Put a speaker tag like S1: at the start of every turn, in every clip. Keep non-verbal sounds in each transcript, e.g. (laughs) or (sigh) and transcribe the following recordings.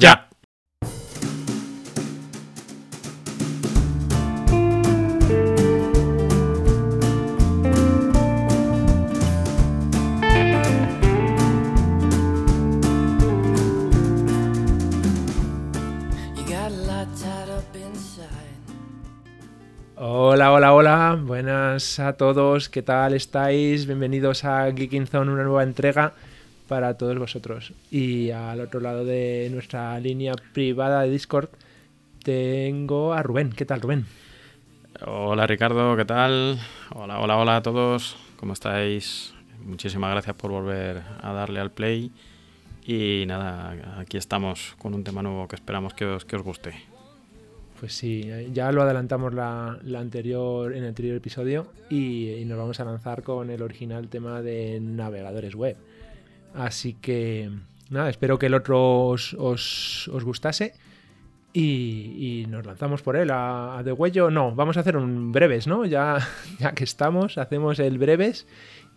S1: Ya.
S2: Hola, hola, hola, buenas a todos, ¿qué tal estáis? Bienvenidos a Geeking Zone, una nueva entrega para todos vosotros. Y al otro lado de nuestra línea privada de Discord tengo a Rubén. ¿Qué tal, Rubén?
S1: Hola, Ricardo, ¿qué tal? Hola, hola, hola a todos, ¿cómo estáis? Muchísimas gracias por volver a darle al play. Y nada, aquí estamos con un tema nuevo que esperamos que os, que os guste.
S2: Pues sí, ya lo adelantamos la, anterior, en el anterior episodio y, y, nos vamos a lanzar con el original tema de navegadores web. Así que nada, espero que el otro os, gustase. Y, nos lanzamos por él a, de huello. No, vamos a hacer un breves, ¿no? Ya, (laughs) ya que estamos, hacemos el breves.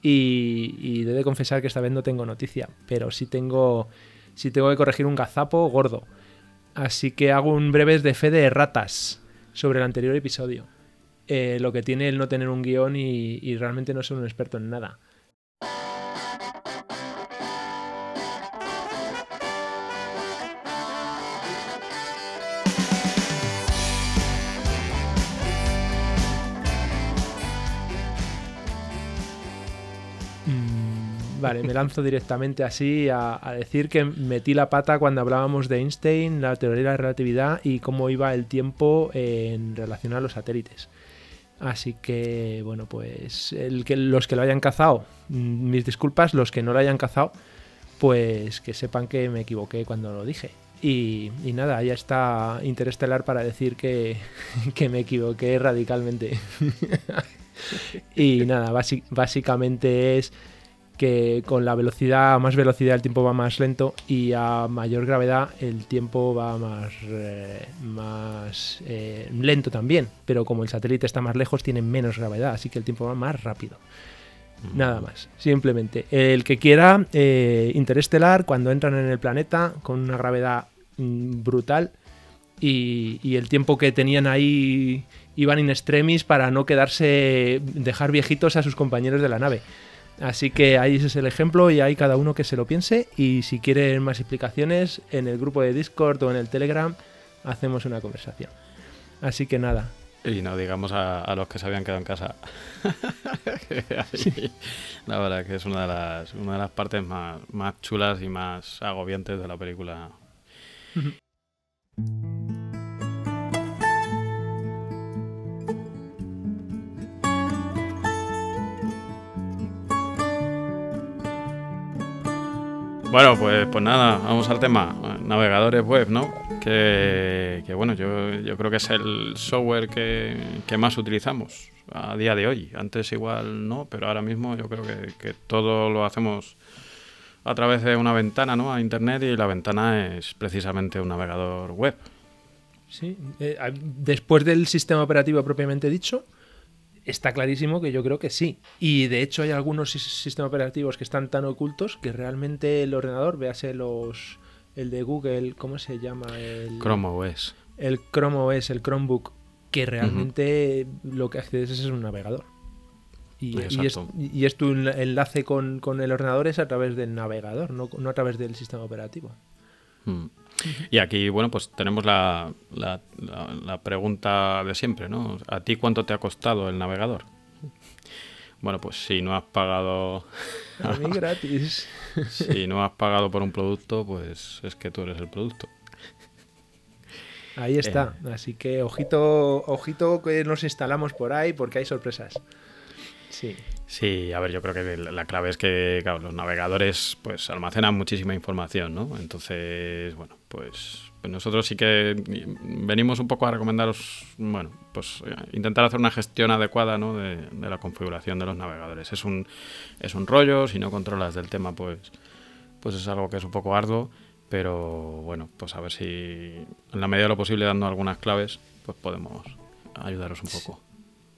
S2: Y, y de confesar que esta vez no tengo noticia, pero sí tengo, sí tengo que corregir un gazapo gordo. Así que hago un breves de fe de ratas sobre el anterior episodio. Eh, lo que tiene el no tener un guion y, y realmente no ser un experto en nada. Vale, me lanzo directamente así a, decir que metí la pata cuando hablábamos de Einstein, la teoría de la relatividad y cómo iba el tiempo en relación a los satélites. Así que, bueno, pues los que lo hayan cazado, mm, mis disculpas, los que no lo hayan cazado, pues que sepan que me equivoqué cuando lo dije. Y, nada, ya está Interestelar para decir que, (laughs) que me equivoqué radicalmente. (laughs) y nada, básicamente es que con la velocidad, más velocidad el tiempo va más lento y a mayor gravedad el tiempo va más, eh, más eh, lento también, pero como el satélite está más lejos tiene menos gravedad, así que el tiempo va más rápido. Mm. Nada más, simplemente. El que quiera eh, interestelar, cuando entran en el planeta con una gravedad mm, brutal y, y el tiempo que tenían ahí iban in extremis para no quedarse, dejar viejitos a sus compañeros de la nave. Así que ahí ese es el ejemplo y ahí cada uno que se lo piense y si quieren más explicaciones en el grupo de Discord o en el Telegram hacemos una conversación. Así que nada.
S1: Y no digamos a, los que se habían quedado en casa. (laughs) La verdad que es una de las, una de las partes más, más chulas y más agobiantes de la película. Bueno, pues, pues nada, vamos al tema. Navegadores web, ¿no? Que, bueno, yo, yo, creo que es el software que, más utilizamos a día de hoy. Antes igual no, pero ahora mismo yo creo que, todo lo hacemos a través de una ventana, ¿no? A Internet y la ventana es precisamente un navegador web.
S2: Sí, eh, después del sistema operativo propiamente dicho, está clarísimo que yo creo que sí. Y de hecho hay algunos sistemas operativos que están tan ocultos que realmente el ordenador, véase los el de Google, ¿cómo se llama? El
S1: Chrome OS.
S2: El Chrome OS, el Chromebook, que realmente lo que accedes es un navegador. Y, y, es, tu enlace con, el ordenador es a través del navegador, no, no a través del sistema operativo.
S1: Mm. Y aquí, bueno, pues tenemos la, la, pregunta de siempre, ¿no? ¿A ti cuánto te ha costado el navegador? Bueno, pues si no has pagado...
S2: A mí (laughs) gratis.
S1: si no has pagado por un producto, pues es que tú eres el producto.
S2: Ahí está. Eh. Así que ojito, ojito que nos instalamos por ahí porque hay sorpresas. Sí.
S1: Sí, a ver, yo creo que la clave es que los navegadores pues almacenan muchísima información, ¿no? Entonces, bueno, pues, pues, nosotros sí que venimos un poco a recomendaros, bueno, pues intentar hacer una gestión adecuada, ¿no? De, la configuración de los navegadores. Es un, es un rollo, si no controlas del tema, pues, pues es algo que es un poco arduo, pero bueno, pues a ver si en la medida de lo posible dando algunas claves, pues podemos ayudaros un poco.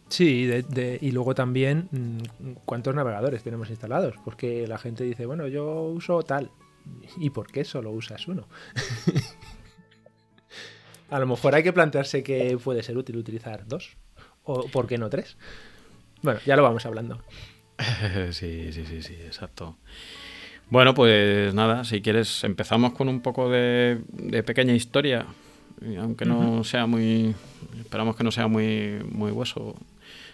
S2: Sí, y luego también mm, cuántos navegadores tenemos instalados, porque la gente dice, bueno, yo uso tal, ¿Y por qué solo usas uno? (laughs) A lo mejor hay que plantearse que puede ser útil utilizar dos. ¿O por qué no tres? Bueno, ya lo vamos hablando. (laughs)
S1: sí, sí, sí, sí, exacto. Bueno, pues nada, si quieres empezamos con un poco de, pequeña historia, aunque no sea muy, esperamos que no sea muy, muy hueso,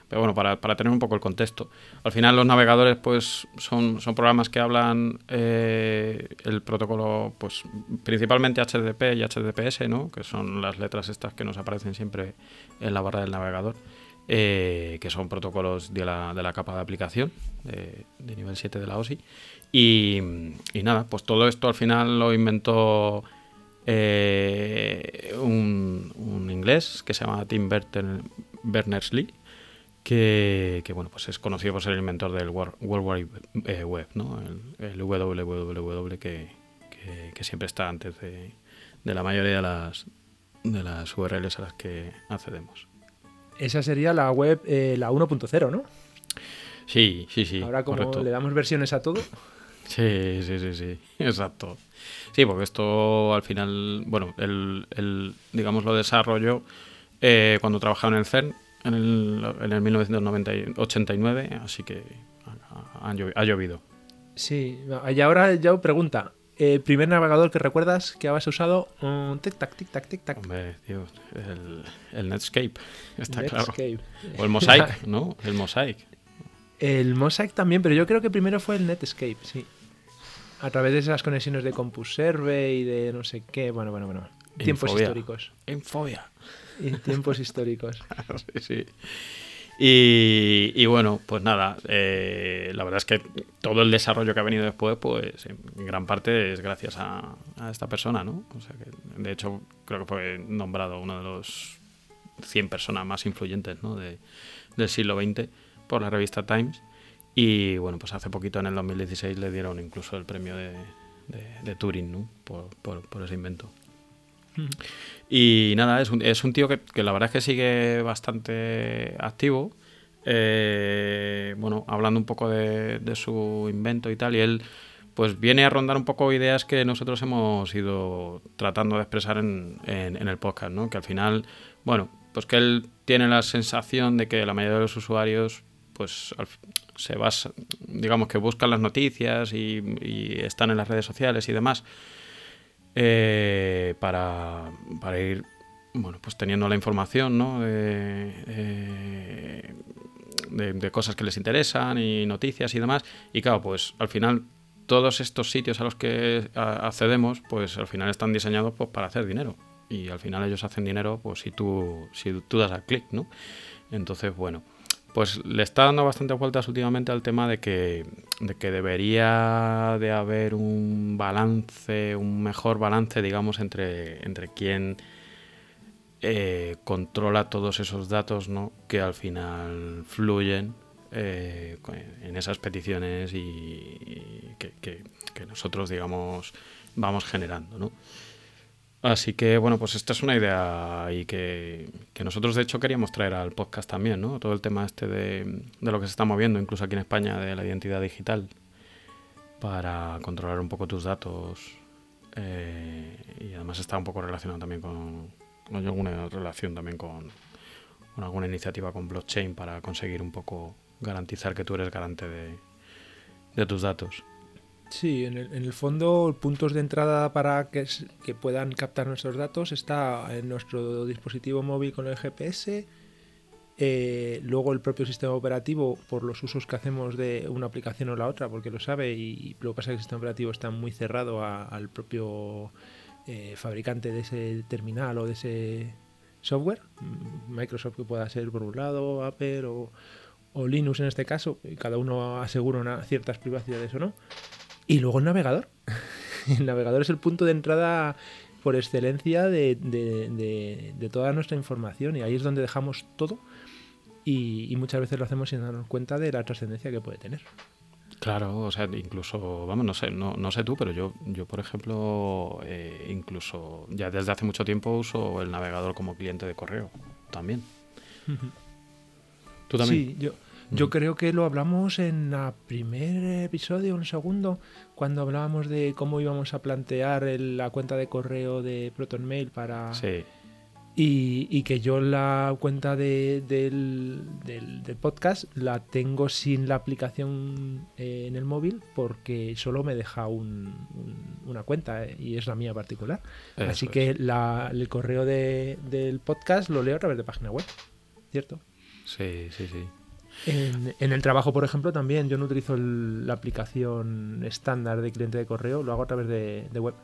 S1: pero bueno, para, tener un poco el contexto. Al final los navegadores pues son, son programas que hablan eh, el protocolo, pues principalmente HTTP y HTTPS, ¿no? que son las letras estas que nos aparecen siempre en la barra del navegador. Eh, que son protocolos de la, de la capa de aplicación de, nivel 7 de la OSI. Y, nada, pues todo esto al final lo inventó eh, un, inglés que se llama Tim Berners-Lee, que, bueno, pues es conocido por ser el inventor del World, Wide eh, Web, ¿no? el, www que, que, siempre está antes de, de la mayoría de las, de las URLs a las que accedemos.
S2: Esa sería la web, eh, la 1.0, ¿no?
S1: Sí, sí, sí.
S2: Ahora como le damos versiones a todo. (laughs)
S1: Sí, sí, sí, sí, exacto. Sí, porque esto al final, bueno, el, el digamos, lo desarrollo eh, cuando trabajaba en el CERN en el, en el 1989, así que ha, llovido.
S2: Sí, y ahora ya pregunta, eh, primer navegador que recuerdas que habías usado, un tic-tac, tic-tac, tic-tac.
S1: Hombre, tío, el, el Netscape, (laughs) está claro. O el Mosaic, (laughs) ¿no? El Mosaic.
S2: El Mosaic también, pero yo creo que primero fue el Netscape, sí. A través de esas conexiones de CompuServe y de no sé qué. Bueno, bueno, bueno. Tiempos históricos.
S1: Infobia.
S2: Y tiempos históricos. (laughs)
S1: sí, sí. Y, bueno, pues nada, eh, la verdad es que todo el desarrollo que ha venido después, pues en gran parte es gracias a, esta persona, ¿no? O sea que, de hecho, creo que fue nombrado uno de los 100 personas más influyentes ¿no? de, del siglo XX por la revista Times. Y bueno, pues hace poquito, en el 2016, le dieron incluso el premio de, de, Turing, ¿no? Por, por ese invento. Y nada, es un, es un tío que, la verdad es que sigue bastante activo. Eh, bueno, hablando un poco de, su invento y tal, y él pues viene a rondar un poco ideas que nosotros hemos ido tratando de expresar en, en, el podcast, ¿no? Que al final, bueno, pues que él tiene la sensación de que la mayoría de los usuarios pues se basa, digamos que buscan las noticias y, están en las redes sociales y demás eh, para, ir bueno, pues teniendo la información ¿no? de, de, cosas que les interesan y noticias y demás. Y claro, pues al final todos estos sitios a los que accedemos, pues al final están diseñados pues, para hacer dinero. Y al final ellos hacen dinero pues si tú, si tú das al clic, ¿no? Entonces, bueno, pues le está dando bastante vueltas últimamente al tema de que, de que debería de haber un balance, un mejor balance, digamos, entre, entre eh, controla todos esos datos ¿no? que al final fluyen eh, en esas peticiones y, que, que, nosotros, digamos, vamos generando, ¿no? Así que bueno, pues esta es una idea y que, nosotros de hecho queríamos traer al podcast también, ¿no? Todo el tema este de, lo que se está moviendo, incluso aquí en España, de la identidad digital, para controlar un poco tus datos. Eh, y además está un poco relacionado también con, hay alguna relación también con, con, alguna iniciativa con blockchain para conseguir un poco garantizar que tú eres garante de, de tus datos.
S2: Sí, en el, en el, fondo, puntos de entrada para que, puedan captar nuestros datos está en nuestro dispositivo móvil con el GPS. Eh, luego el propio sistema operativo por los usos que hacemos de una aplicación o la otra, porque lo sabe y, lo que pasa es que el sistema operativo está muy cerrado al propio eh, fabricante de ese terminal o de ese software. Mm, Microsoft que pueda ser por un lado, Apple o, o Linux en este caso, cada uno asegura una, ciertas privacidades o no. Y luego el navegador. (laughs) el navegador es el punto de entrada por excelencia de, toda nuestra información y ahí es donde dejamos todo y, muchas veces lo hacemos sin darnos cuenta de la trascendencia que puede tener.
S1: Claro, o sea, incluso, vamos, no sé, no, no sé tú, pero yo, yo por ejemplo, eh, incluso ya desde hace mucho tiempo uso el navegador como cliente de correo también.
S2: ¿Tú también? Sí, yo, Yo creo que lo hablamos en el primer episodio, un segundo, cuando hablábamos de cómo íbamos a plantear la cuenta de correo de ProtonMail para...
S1: Sí.
S2: Y, que yo la cuenta de, del, podcast la tengo sin la aplicación eh, en el móvil porque solo me deja una cuenta eh, y es la mía particular. Así que el correo del podcast lo leo a través de página web, ¿cierto?
S1: Sí, sí, sí.
S2: En, el trabajo, por ejemplo, también yo no utilizo la aplicación estándar de cliente de correo, lo hago a través de, web.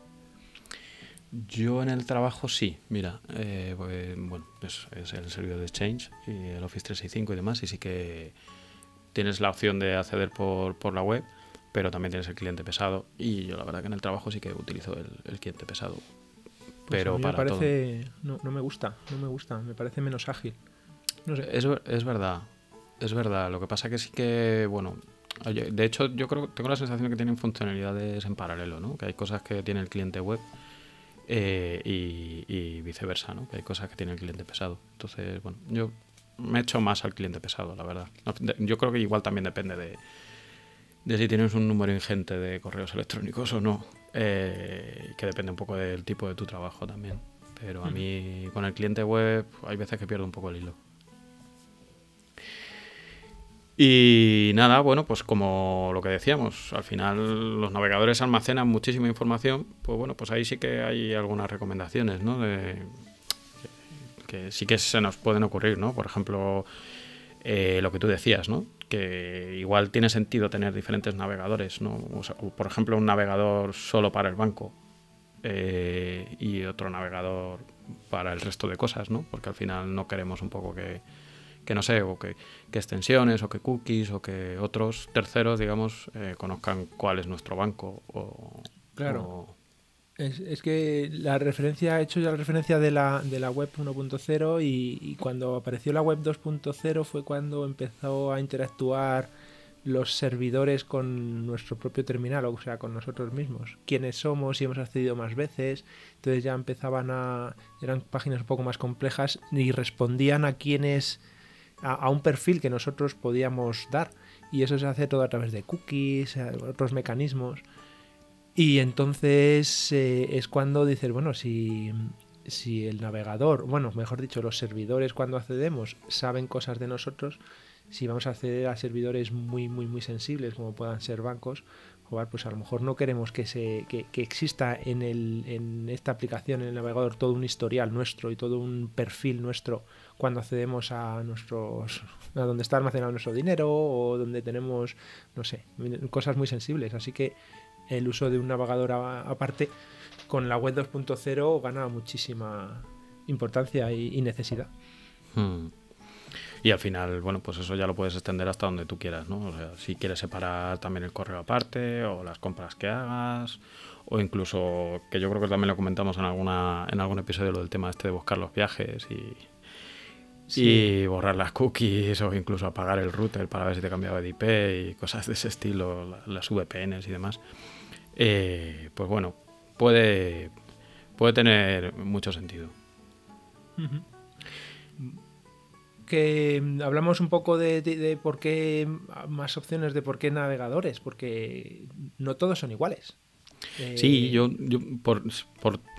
S1: Yo en el trabajo sí, mira, eh, pues, bueno, es, el servidor de Exchange y el Office 365 y demás, y sí que tienes la opción de acceder por, la web, pero también tienes el cliente pesado, y yo la verdad que en el trabajo sí que utilizo el, cliente pesado.
S2: Pues
S1: pero
S2: para me parece, No, no me gusta, no me gusta, me parece menos ágil.
S1: No sé. es, es verdad, es verdad, lo que pasa que sí que, bueno, de hecho yo creo tengo la sensación que tienen funcionalidades en paralelo, ¿no? Que hay cosas que tiene el cliente web eh, y, viceversa, ¿no? Que hay cosas que tiene el cliente pesado. Entonces, bueno, yo me echo más al cliente pesado, la verdad. Yo creo que igual también depende de, de si tienes un número ingente de correos electrónicos o no, eh, que depende un poco del tipo de tu trabajo también. Pero a mí con el cliente web hay veces que pierdo un poco el hilo. Y nada, bueno, pues como lo que decíamos, al final los navegadores almacenan muchísima información, pues bueno, pues ahí sí que hay algunas recomendaciones, ¿no? De, que, sí que se nos pueden ocurrir, ¿no? Por ejemplo, eh, lo que tú decías, ¿no? Que igual tiene sentido tener diferentes navegadores, ¿no? por ejemplo, un navegador solo para el banco eh, y otro navegador para el resto de cosas, ¿no? Porque al final no queremos un poco que que no sé, o que, extensiones, o que cookies, o que otros terceros, digamos, eh, conozcan cuál es nuestro banco. O,
S2: claro. Es, que la referencia, he hecho ya la referencia de la, de la web 1.0 y, y, cuando apareció la web 2.0 fue cuando empezó a interactuar los servidores con nuestro propio terminal, o sea, con nosotros mismos. Quiénes somos, si hemos accedido más veces. Entonces ya empezaban a... eran páginas un poco más complejas y respondían a quienes a, un perfil que nosotros podíamos dar. Y eso se hace todo a través de cookies, eh, otros mecanismos. Y entonces eh, es cuando dices, bueno, si, si el navegador, bueno, mejor dicho, los servidores cuando accedemos saben cosas de nosotros, si vamos a acceder a servidores muy, muy, muy sensibles, como puedan ser bancos, pues a lo mejor no queremos que, se, que, que exista en, el, en esta aplicación, en el navegador, todo un historial nuestro y todo un perfil nuestro cuando accedemos a nuestros a donde está almacenado nuestro dinero o donde tenemos no sé cosas muy sensibles así que el uso de un navegador aparte con la web 2.0 gana muchísima importancia y, necesidad
S1: hmm. Y al final, bueno, pues eso ya lo puedes extender hasta donde tú quieras, ¿no? O sea, si quieres separar también el correo aparte o las compras que hagas o incluso que yo creo que también lo comentamos en alguna en algún episodio lo del tema este de buscar los viajes y y borrar las cookies o incluso apagar el router para ver si te cambiaba de IP y cosas de ese estilo, las VPNs y demás. Eh, pues bueno, puede, puede tener mucho sentido.
S2: Que hablamos un poco de, de, por qué más opciones de por qué navegadores, porque no todos son iguales.
S1: Sí, yo, por,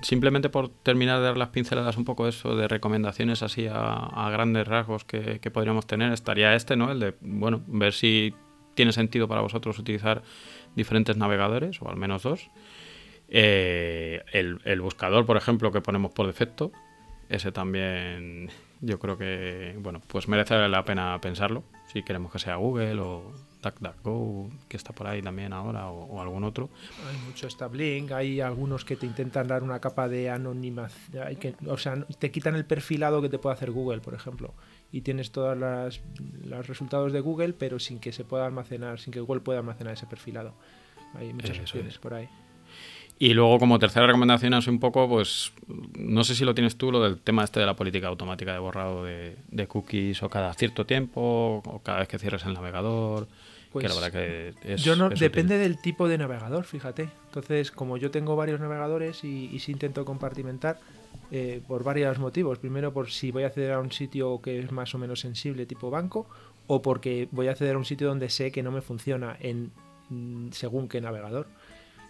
S1: simplemente por terminar de dar las pinceladas un poco eso de recomendaciones así a, grandes rasgos que, podríamos tener, estaría este, ¿no? El de, bueno, ver si tiene sentido para vosotros utilizar diferentes navegadores, o al menos dos. Eh, el, el, buscador, por ejemplo, que ponemos por defecto, ese también yo creo que, bueno, pues merece la pena pensarlo, si queremos que sea Google o DuckDuckGo, que está por ahí también ahora, o, algún otro.
S2: Hay mucho Stablink, hay algunos que te intentan dar una capa de anonimación, o sea, te quitan el perfilado que te puede hacer Google, por ejemplo, y tienes todos los resultados de Google, pero sin que se pueda almacenar, sin que Google pueda almacenar ese perfilado. Hay muchas opciones por ahí.
S1: Y luego, como tercera recomendación, es un poco, pues, no sé si lo tienes tú, lo del tema este de la política automática de borrado de, cookies o cada cierto tiempo, o cada vez que cierres el navegador. que la pues, verdad que es,
S2: yo no, depende del tipo de navegador, fíjate. Entonces, como yo tengo varios navegadores y, y sí intento compartimentar eh, por varios motivos. Primero, por si voy a acceder a un sitio que es más o menos sensible, tipo banco, o porque voy a acceder a un sitio donde sé que no me funciona en mm, según qué navegador.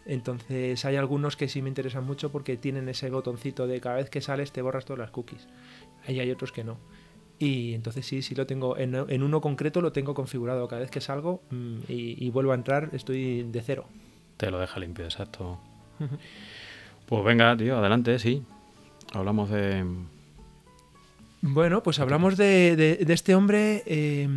S2: Entonces hay algunos que sí me interesan mucho porque tienen ese botoncito de cada vez que sales te borras todas las cookies. Ahí hay otros que no. Y entonces sí, sí lo tengo, en, en uno concreto lo tengo configurado. Cada vez que salgo mm, y, y vuelvo a entrar estoy de cero.
S1: Te lo deja limpio, exacto. Pues venga, tío, adelante, sí. Hablamos de...
S2: Bueno, pues hablamos de, de- de este hombre eh,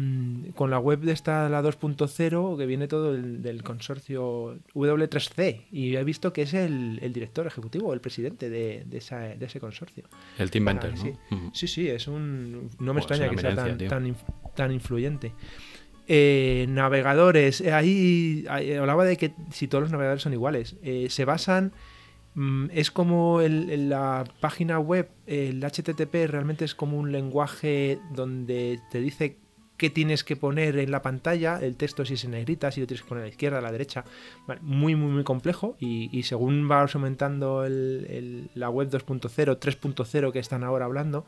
S2: con la web de esta, la 2.0, que viene todo del, del consorcio W3C. Y he visto que es el, el director ejecutivo, el presidente de, de esa- de ese consorcio.
S1: El Team Venter,
S2: Ah,
S1: ¿no?
S2: sí. Sí, sí, es un. No me extraña que sea tan, tan, tan influyente. Eh, navegadores, eh, ahí, ahí hablaba de que si todos los navegadores son iguales, eh, se basan. Mm, es como el- el- la página web, el HTTP realmente es como un lenguaje donde te dice qué tienes que poner en la pantalla, el texto si es en negrita, si lo tienes que poner a la izquierda, a la derecha. Muy, muy, muy complejo y, y según vas aumentando el- el- la web 2.0, 3.0 que están ahora hablando,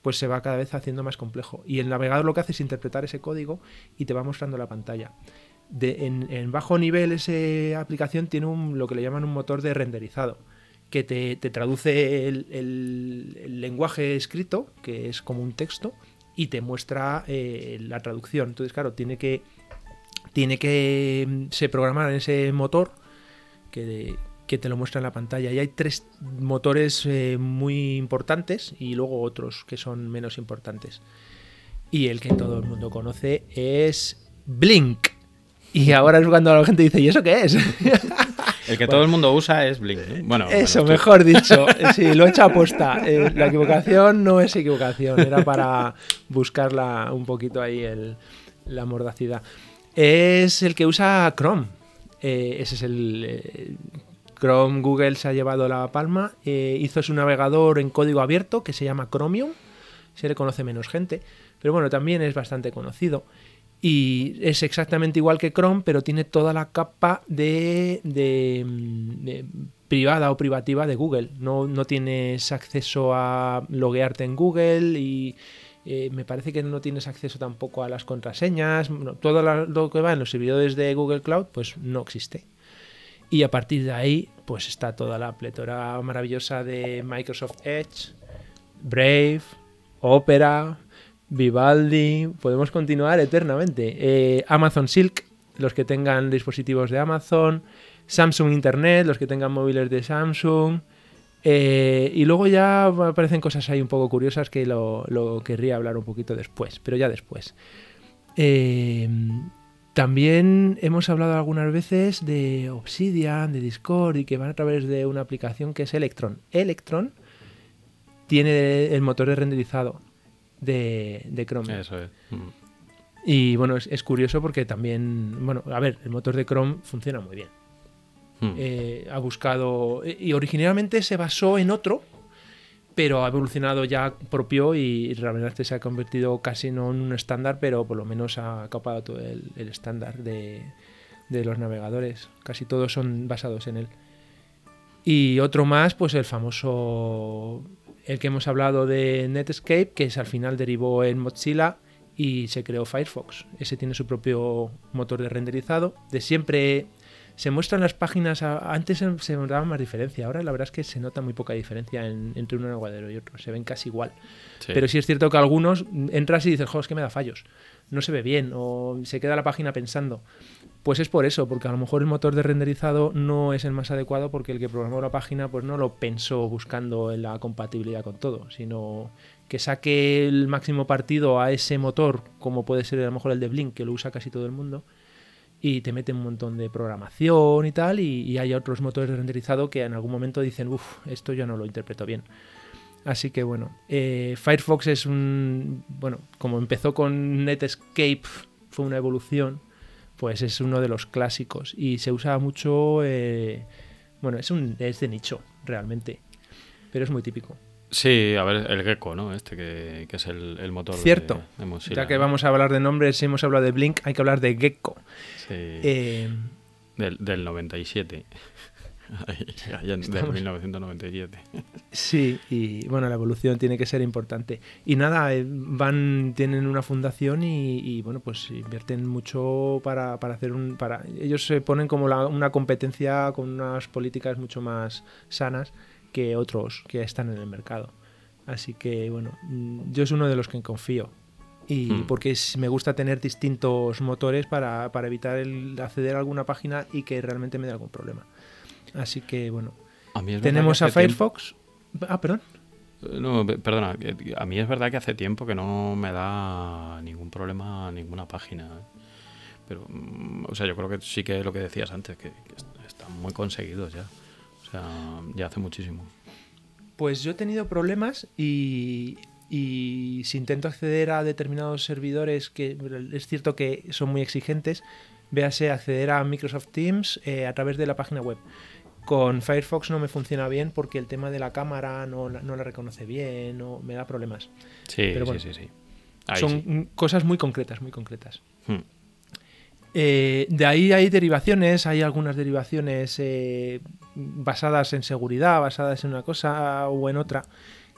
S2: pues se va cada vez haciendo más complejo. Y el navegador lo que hace es interpretar ese código y te va mostrando la pantalla. En, bajo nivel esa aplicación tiene un, lo que le llaman un motor de renderizado, que te, te traduce el lenguaje escrito, que es como un texto, y te muestra eh, la traducción. Entonces, claro, tiene que, tiene que mm, se programar en ese motor que, que te lo muestra en la pantalla. Y hay tres motores eh, muy importantes y luego otros que son menos importantes. Y el que todo el mundo conoce es Blink. Y ahora es cuando la gente dice, ¿y eso qué es? (laughs)
S1: El que todo el mundo usa es Blink, ¿no? Bueno,
S2: Eso,
S1: bueno, tú-
S2: mejor dicho. (laughs) Sí, lo he hecho a posta. Eh, la equivocación no es equivocación, era para buscarla un poquito ahí el- la mordacidad. Es el que usa Chrome. Eh, ese es el. eh, Chrome, Google se ha llevado la palma. Eh, hizo su navegador en código abierto que se llama Chromium. Se le conoce menos gente, pero bueno, también es bastante conocido. Y es exactamente igual que Chrome, pero tiene toda la capa de, mm, de privada o privativa de Google. No, no tienes acceso a loguearte en Google y eh, me parece que no tienes acceso tampoco a las contraseñas. Todo lo que va en los servidores de Google Cloud, pues no existe. Y a partir de ahí, pues está toda la pletora maravillosa de Microsoft Edge, Brave, Opera, Vivaldi. Podemos continuar eternamente. Eh, Amazon Silk, los que tengan dispositivos de Amazon. Samsung Internet, los que tengan móviles de Samsung. Eh, y luego ya aparecen cosas ahí un poco curiosas que lo, querría hablar un poquito después, pero ya después. Eh, también hemos hablado algunas veces de Obsidian, de Discord y que van a través de una aplicación que es Electron. Electron tiene el motor de renderizado de, de Chrome.
S1: Eso es. Mm.
S2: Y bueno, es, es curioso porque también, bueno, a ver, el motor de Chrome funciona muy bien.
S1: Mm.
S2: Eh, ha buscado, y originalmente se basó en otro, pero ha evolucionado ya propio y realmente se ha convertido casi no en un estándar, pero por lo menos ha copado todo el, el estándar de, de los navegadores. Casi todos son basados en él. Y otro más, pues el famoso, el que hemos hablado de Netscape, que es, al final derivó en Mozilla y se creó Firefox. Ese tiene su propio motor de renderizado. De siempre se muestran las páginas, a- antes se, notaba más diferencia, ahora la verdad es que se nota muy poca diferencia en- entre un aguadero y otro, se ven casi igual.
S1: Sí.
S2: Pero sí es cierto que algunos entras y dices, joder, es que me da fallos, no se ve bien o se queda la página pensando. Pues es por eso, porque a lo mejor el motor de renderizado no es el más adecuado porque el que programó la página pues no lo pensó buscando en la compatibilidad con todo, sino que saque el máximo partido a ese motor, como puede ser a lo mejor el de Blink, que lo usa casi todo el mundo, y te mete un montón de programación y tal, y, hay otros motores de renderizado que en algún momento dicen, uff, esto yo no lo interpreto bien. Así que bueno, eh, Firefox es un, bueno, como empezó con Netscape, fue una evolución, pues es uno de los clásicos y se usa mucho, eh, bueno, es, un, es de nicho realmente, pero es muy típico.
S1: Sí, a ver, el Gecko, ¿no? Este que, que es el, el motor de-
S2: Cierto.
S1: de, Mozilla,
S2: ya que
S1: ¿no?
S2: vamos a hablar de nombres, si hemos hablado de Blink, hay que hablar de Gecko.
S1: Sí,
S2: Eh,
S1: del, del 97. De 1997.
S2: Sí, y bueno, la evolución tiene que ser importante. Y nada, eh, van, tienen una fundación y, bueno, pues invierten mucho para, para, hacer un. para Ellos se ponen como una competencia con unas políticas mucho más sanas que otros que están en el mercado. Así que bueno, mm, yo es uno de los que confío. Y hmm. porque me gusta tener distintos motores para, para evitar el acceder a alguna página y que realmente me dé algún problema. Así que bueno. Tenemos a Firefox. Ah, perdón.
S1: No, perdona, a mí es verdad que hace tiempo que no me da ningún problema ninguna página. ¿eh? Pero, mm, o sea, yo creo que sí que lo que decías antes, que, están muy conseguidos ya. O sea, ya hace muchísimo.
S2: Pues yo he tenido problemas y, y si intento acceder a determinados servidores que es cierto que son muy exigentes, véase acceder a Microsoft Teams eh, a través de la página web. Con Firefox no me funciona bien porque el tema de la cámara no, no la reconoce bien, o me da problemas.
S1: Sí, sí, sí,
S2: son cosas muy concretas, muy concretas. Hmm. Eh, de ahí hay derivaciones, hay algunas derivaciones eh, basadas en seguridad, basadas en una cosa o en otra.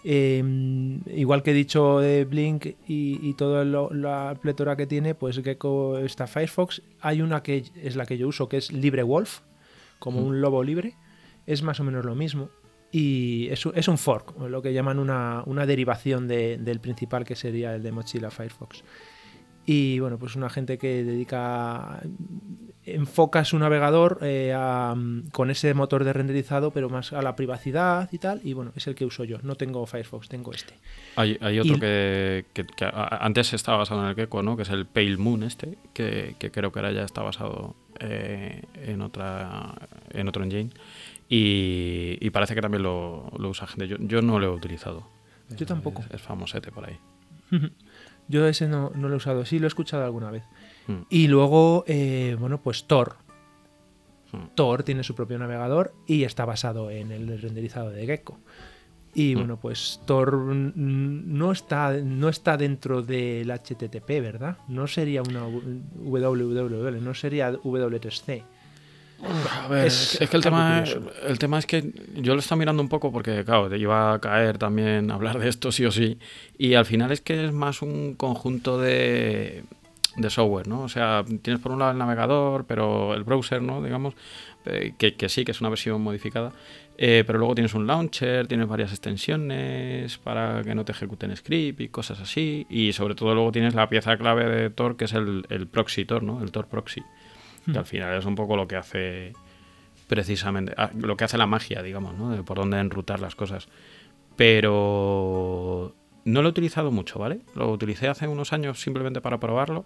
S2: Em, igual que he dicho de Blink y, y toda la pletora que tiene, pues Gecko está Firefox. Hay una que es la que yo uso, que es LibreWolf, como un lobo libre, es más o menos lo mismo. Y es, es un fork, lo que llaman una, derivación del principal que sería el de Mozilla Firefox. Y bueno, pues una gente que dedica, enfoca su navegador eh, con ese motor de renderizado, pero más a la privacidad y tal. Y bueno, es el que uso yo. No tengo Firefox, tengo este.
S1: Hay, otro que, antes estaba basado en el Gecko, ¿no? Que es el Pale Moon este, que, creo que ahora ya está basado eh, en otra en otro engine. Y, parece que también lo, usa gente. Yo, yo, no lo he utilizado.
S2: Yo tampoco.
S1: Es, famosete por ahí. (laughs)
S2: Yo ese no, lo he usado, sí lo he escuchado alguna vez. Hmm. Y luego, eh, bueno, pues Tor. Hmm. Tor tiene su propio navegador y está basado en el renderizado de Gecko. Y hmm. bueno, pues Tor no está, no está dentro del HTTP, ¿verdad? No sería una WWW, no sería W3C.
S1: A ver, es, que el tema, el tema es que yo lo estaba mirando un poco porque, claro, te iba a caer también hablar de esto sí o sí. Y al final es que es más un conjunto de, de software, ¿no? O sea, tienes por un lado el navegador, pero el browser, ¿no? Digamos, eh, que, que sí, que es una versión modificada. Eh, pero luego tienes un launcher, tienes varias extensiones para que no te ejecuten script y cosas así. Y sobre todo luego tienes la pieza clave de Tor, que es el, el proxy Tor, ¿no? El Tor proxy que al final es un poco lo que hace precisamente, ah, lo que hace la magia, digamos, ¿no? De por dónde enrutar las cosas. Pero no lo he utilizado mucho, ¿vale? Lo utilicé hace unos años simplemente para probarlo.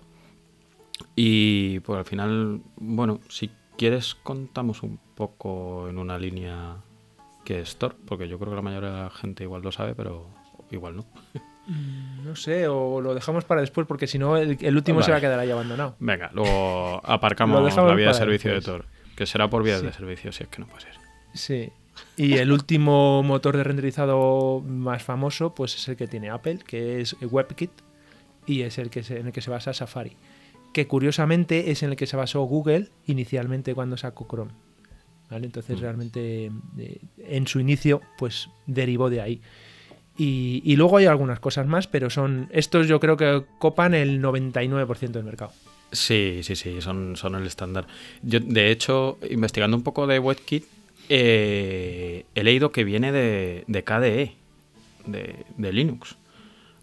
S1: Y pues al final, bueno, si quieres contamos un poco en una línea que es Tor, porque yo creo que la mayoría de la gente igual lo sabe, pero igual no.
S2: Mm, no sé, o lo dejamos para después porque si no el, último se va a quedar ahí abandonado.
S1: Venga, luego (laughs) aparcamos la vía de servicio de Tor, que será por vía de servicio, si es que no puede ser.
S2: Sí. Y el último motor de renderizado más famoso pues es el que tiene Apple, que es WebKit, y es el que en el que se basa Safari, que curiosamente es en el que se basó Google inicialmente cuando sacó Chrome. ¿Vale? Entonces mm. realmente eh, en su inicio pues derivó de ahí. Y, luego hay algunas cosas más, pero son estos yo creo que copan el 99% del mercado.
S1: Sí, sí, sí, son, son el estándar. Yo, de hecho, investigando un poco de WebKit, eh, he leído que viene de, KDE, de, Linux.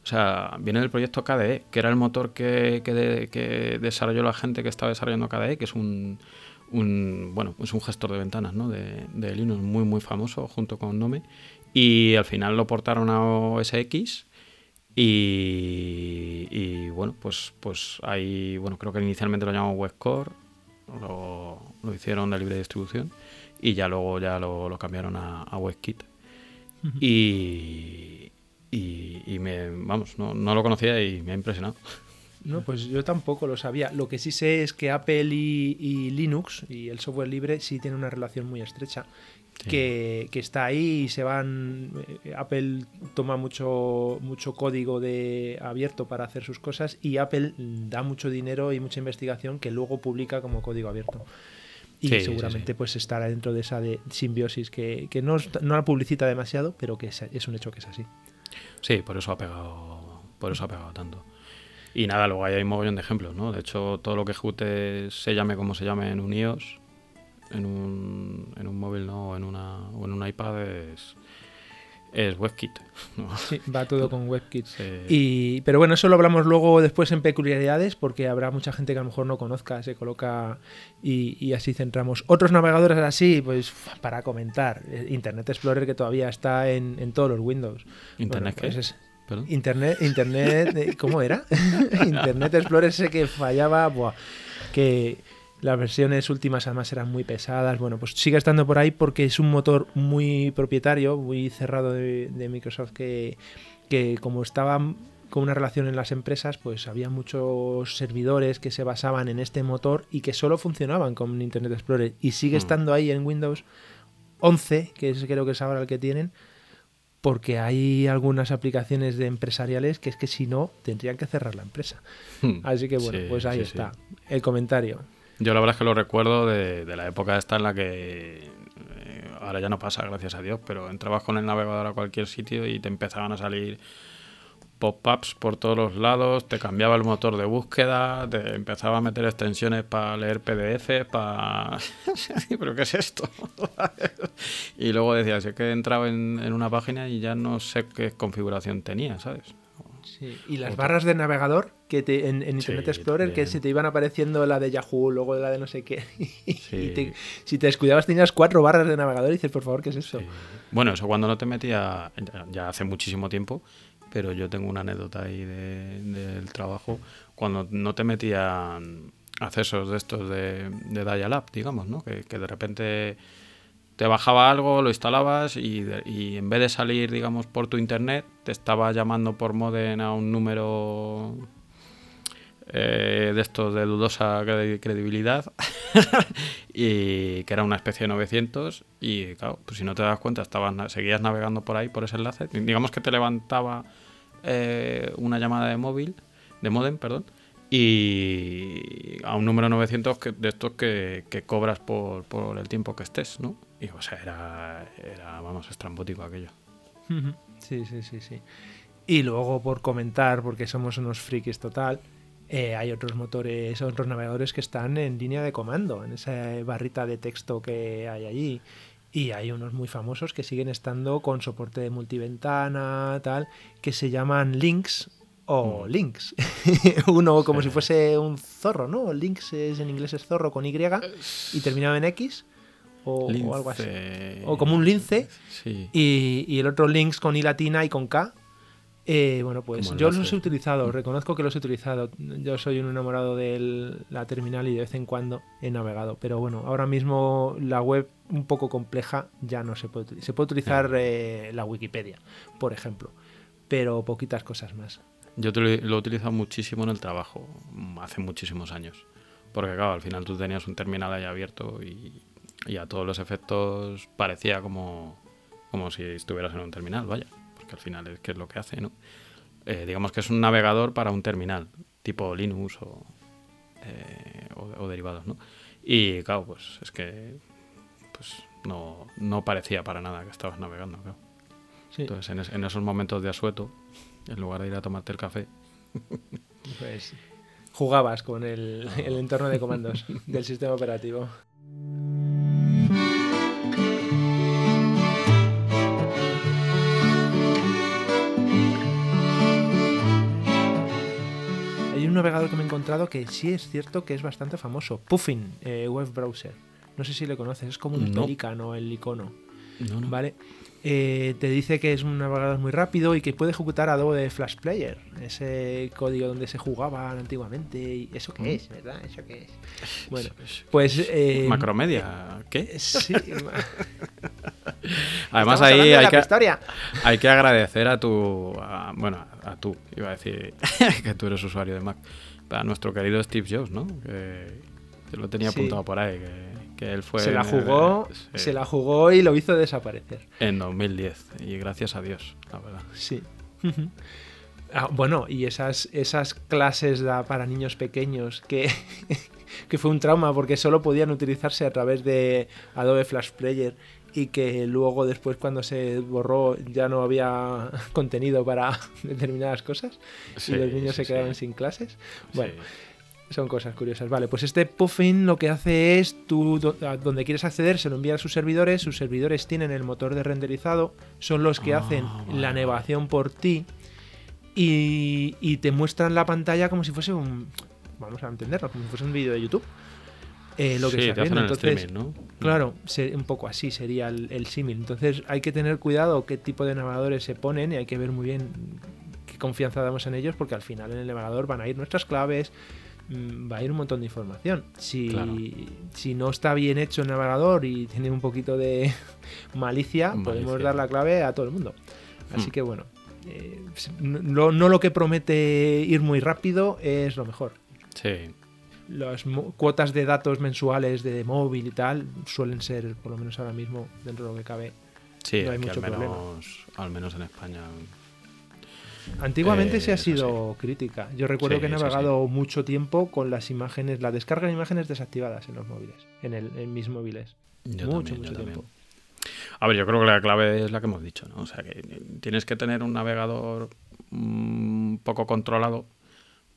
S1: O sea, viene del proyecto KDE, que era el motor que, que, desarrolló la gente que estaba desarrollando KDE, que es un, bueno, es un gestor de ventanas ¿no? de, de Linux muy, muy famoso, junto con Nome. Y al final lo portaron a OS X. Y, bueno, pues, pues ahí, bueno, creo que inicialmente lo llamamos WebCore, lo, lo hicieron de libre distribución y ya luego ya lo, cambiaron a, WebKit. y, y, me, vamos, no, no, lo conocía y me ha impresionado.
S2: No, pues yo tampoco lo sabía. Lo que sí sé es que Apple y, y Linux y el software libre sí tienen una relación muy estrecha que, está ahí y se van. Eh, Apple toma mucho, mucho código de abierto para hacer sus cosas y Apple da mucho dinero y mucha investigación que luego publica como código abierto. y
S1: sí,
S2: seguramente
S1: sí.
S2: pues estará dentro de esa de simbiosis que, que no, no la publicita demasiado, pero que es, es un hecho que es así.
S1: Sí, por eso ha pegado, por eso ha pegado tanto. Y nada, luego ahí hay un mogollón de ejemplos, ¿no? De hecho, todo lo que ejecutes se llame como se llame en un iOS, en un, en un móvil, ¿no? O en, una, o en un iPad es, es WebKit. ¿no?
S2: Sí, va todo con WebKit.
S1: Sí.
S2: Y, pero bueno, eso lo hablamos luego después en peculiaridades, porque habrá mucha gente que a lo mejor no conozca, se coloca y, y así centramos. Otros navegadores así, pues para comentar. Eh, Internet Explorer que todavía está en, en todos los Windows.
S1: ¿Internet
S2: Bueno, pues es-
S1: ¿Perdón?
S2: Internet, Internet, eh, ¿cómo era? (laughs) Internet Explorer ese que fallaba, buah, que las versiones últimas además eran muy pesadas. Bueno, pues sigue estando por ahí porque es un motor muy propietario, muy cerrado de, de Microsoft que, que como estaba con una relación en las empresas, pues había muchos servidores que se basaban en este motor y que solo funcionaban con Internet Explorer y sigue
S1: Mm.
S2: estando ahí en Windows 11, que es, creo que es ahora el que tienen, porque hay algunas aplicaciones de empresariales que es que si no tendrían que cerrar la empresa. Así que bueno,
S1: Sí,
S2: pues ahí
S1: sí, sí.
S2: está el comentario.
S1: Yo la verdad es que lo recuerdo de, la época esta en la que eh, ahora ya no pasa, gracias a Dios, pero entrabas con el navegador a cualquier sitio y te empezaban a salir pop-ups por todos los lados, te cambiaba el motor de búsqueda, te empezaba a meter extensiones para leer PDF, para... (laughs) ¿Pero qué es esto? (laughs) y luego decías, es que he entrado en, en una página y ya no sé qué configuración tenía, ¿sabes?
S2: Y las
S1: Otra.
S2: barras de navegador que te, en, en Internet
S1: Sí,
S2: Explorer que se te iban apareciendo la de Yahoo, luego la de no sé qué. (laughs) y te- si te descuidabas tenías cuatro barras de navegador y dices, por favor, ¿qué es esto?
S1: Sí. Bueno, eso cuando no te metía, ya- ya hace muchísimo tiempo, pero yo tengo una anécdota ahí de- del trabajo, cuando no te metían accesos de estos de, de dial-up, digamos, ¿no? Que, que de repente te bajaba algo, lo instalabas y, en vez de salir, digamos, por tu internet, te estaba llamando por modem a un número eh, de estos de dudosa credi- credibilidad (laughs) y que era una especie de 900 y claro, pues si no te das cuenta estabas seguías navegando por ahí por ese enlace digamos que te levantaba eh, una llamada de móvil de modem perdón y a un número 900 que, de estos que, que cobras por, por el tiempo que estés ¿no? Y o sea era, era vamos estrambótico aquello.
S2: Sí, sí, sí, sí. Y luego por comentar, porque somos unos frikis total, eh, hay otros motores, otros navegadores que están en línea de comando, en esa barrita de texto que hay allí. Y hay unos muy famosos que siguen estando con soporte de multiventana, tal, que se llaman Links o
S1: Mm.
S2: Links. (laughs) Uno como
S1: Sí.
S2: si fuese un zorro, ¿no? Links es, en inglés es zorro con Y y terminaba en X o, o algo así. O como un lince.
S1: sí
S2: Y, y el otro links con I latina y con K. Eh, bueno, pues yo los he utilizado, reconozco que los he utilizado. Yo soy un enamorado de la terminal y de vez en cuando he navegado. Pero bueno, ahora mismo la web un poco compleja ya no se puede utilizar. Se puede utilizar eh, la Wikipedia, por ejemplo, pero poquitas cosas más.
S1: Yo lo, he- utilizado muchísimo en el trabajo, mm, hace muchísimos años. Porque claro, al final tú tenías un terminal ahí abierto y, y a todos los efectos parecía como, como si estuvieras en un terminal, vaya. Porque al final es que es lo que hace, ¿no? Eh, digamos que es un navegador para un terminal, tipo Linux o, eh, o, o derivados, ¿no? Y claro, pues es que pues no, no parecía para nada que estabas navegando, claro.
S2: Sí,
S1: Entonces en, es- en esos momentos de asueto, en lugar de ir a tomarte el café, (laughs)
S2: pues jugabas con el, el entorno de comandos del sistema operativo. Un navegador que me he encontrado que sí es cierto que es bastante famoso. Puffin, eh, web browser. No sé si le conoces, es como un
S1: No.
S2: pelícano el icono.
S1: no, no.
S2: ¿Vale? Eh, te dice que es un navegador muy rápido y que puede ejecutar Adobe Flash Player, ese código donde se jugaban antiguamente. y ¿Eso qué es, verdad? ¿Eso qué es? Bueno, pues. eh,
S1: Macromedia, ¿qué? (laughs)
S2: Sí. (laughs)
S1: Además ahí hay que,
S2: historia.
S1: hay que agradecer a tu, a- bueno, a tú, iba a decir que tú eres usuario de Mac, a nuestro querido Steve Jobs, ¿no? Que, que lo tenía
S2: Sí.
S1: apuntado por ahí, que, que él fue
S2: se la jugó,
S1: sí,
S2: se la jugó y lo hizo desaparecer.
S1: en 2010 y gracias a Dios, la verdad.
S2: Sí. Ah, bueno, y esas, esas clases da para niños pequeños que, (laughs) que fue un trauma porque solo podían utilizarse a través de Adobe Flash Player y que luego después cuando se borró ya no había (laughs) contenido para (laughs) determinadas cosas y los niños se quedaron sin clases. Bueno, son cosas curiosas. Vale, pues este Puffin lo que hace es, tú donde quieres acceder, se lo envía a sus servidores, sus servidores tienen el motor de renderizado, son los que ah, hacen la navegación por ti y, te muestran la pantalla como si fuese un, vamos a entenderlo, como si fuese un vídeo de YouTube. Eh, lo que
S1: sí, está Entonces, ¿no?
S2: claro, un poco así sería el, el símil. Entonces hay que tener cuidado qué tipo de navegadores se ponen y hay que ver muy bien qué confianza damos en ellos porque al final en el navegador van a ir nuestras claves, Mm, va a ir un montón de información. Si, si no está bien hecho el navegador y tiene un poquito de (laughs) malicia, podemos dar la clave a todo el mundo. Así hmm. que bueno, eh, no, lo que promete ir muy rápido es lo mejor.
S1: Sí.
S2: Las cuotas de datos mensuales de móvil y tal suelen ser, por lo menos ahora mismo, dentro de lo que cabe.
S1: Sí, no hay mucho al menos, al menos en España
S2: Antiguamente se ha eh, sido crítica. Yo recuerdo que he navegado mucho tiempo con las imágenes, la descarga de imágenes desactivadas en los móviles, en, el, en mis móviles. mucho, mucho tiempo.
S1: A ver, yo creo que la clave es la que hemos dicho, ¿no? O sea, que tienes que tener un navegador un poco controlado